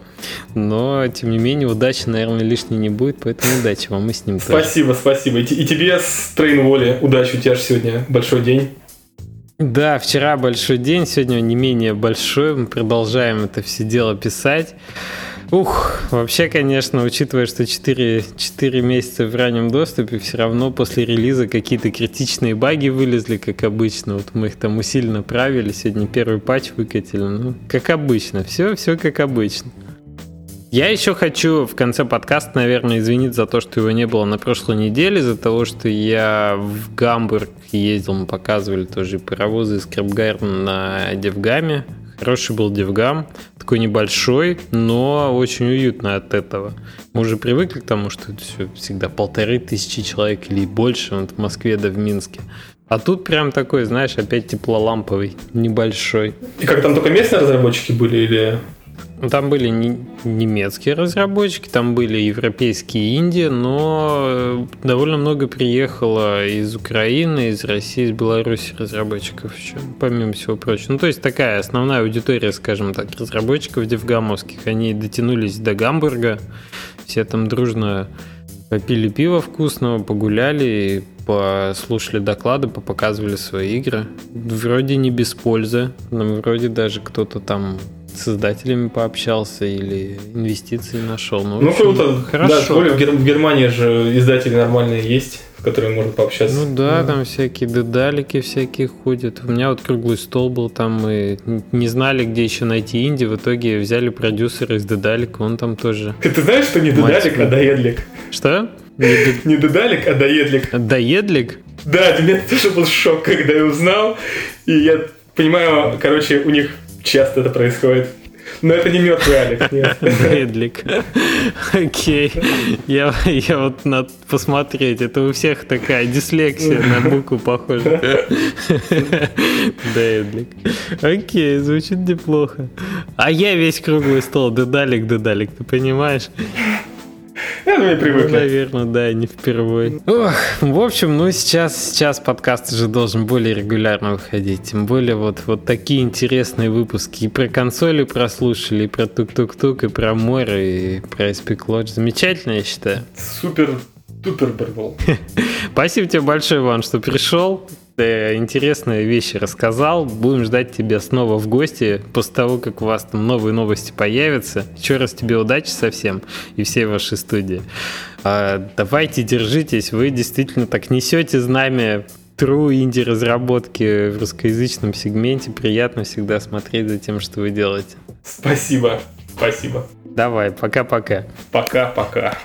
но, тем не менее, удачи, наверное, лишней не будет, поэтому удачи вам и с ним тоже. Спасибо, спасибо. И, и тебе с Train Valley удачи, у тебя же сегодня большой день. Да, вчера большой день, сегодня не менее большой. Мы продолжаем это все дело писать. Ух, вообще, конечно, учитывая, что 4, 4 месяца в раннем доступе, все равно после релиза какие-то критичные баги вылезли, как обычно. Вот мы их там усиленно правили, сегодня первый патч выкатили. Ну, как обычно, все, все как обычно. Я еще хочу в конце подкаста, наверное, извиниться за то, что его не было на прошлой неделе, из-за того, что я в Гамбург ездил, мы показывали тоже паровозы из Крабгардена на DevGAMM е. Хороший был DevGAMM, такой небольшой, но очень уютно от этого. Мы уже привыкли к тому, что это все всегда полторы тысячи человек или больше вот в Москве да в Минске. А тут прям такой, знаешь, опять теплоламповый, небольшой. И как там только местные разработчики были или там были немецкие разработчики, там были европейские Индии, но э, довольно много приехало из Украины, из России, из Беларуси разработчиков еще, помимо всего прочего. Ну, то есть такая основная аудитория, скажем так, разработчиков девгамовских. Они дотянулись до Гамбурга, все там дружно попили пиво вкусного, погуляли, послушали доклады, показывали свои игры. Вроде не без пользы, но вроде даже кто-то там создателями пообщался или инвестиции нашел. Ну, ну общем, круто. Хорошо. Да, в, Гер- в Германии же издатели нормальные есть, с которыми можно пообщаться. Ну да, да, там всякие дедалики всякие ходят. У меня вот круглый стол был, там мы не знали, где еще найти инди, в итоге взяли продюсера из дедалика, он там тоже. Ты, ты знаешь, что не дедалик, а доедлик? Что? Не дедалик, а доедлик. Доедлик? Да, для меня тоже был шок, когда я узнал. И я понимаю, короче, у них часто это происходит. Но это не мертвый Алекс, нет. Редлик. Окей. Я, я вот надо посмотреть. Это у всех такая дислексия на букву похожа. Дедлик. Окей, звучит неплохо. А я весь круглый стол. Дедалик, дедалик, ты понимаешь? Я думаю, привыкли. Наверное, да, не впервые. Ох, в общем, ну сейчас, сейчас подкаст уже должен более регулярно выходить. Тем более вот, вот такие интересные выпуски. И про консоли прослушали, и про тук-тук-тук, и про море, и про Epic Lodge. Замечательно, я считаю. Супер Супер был. Спасибо тебе большое, Иван, что пришел. Ты интересные вещи рассказал. Будем ждать тебя снова в гости после того, как у вас там новые новости появятся. Еще раз тебе удачи совсем и всей вашей студии. А, давайте, держитесь. Вы действительно так несете знамя true инди-разработки в русскоязычном сегменте. Приятно всегда смотреть за тем, что вы делаете. Спасибо. Спасибо. Давай, пока-пока. Пока-пока.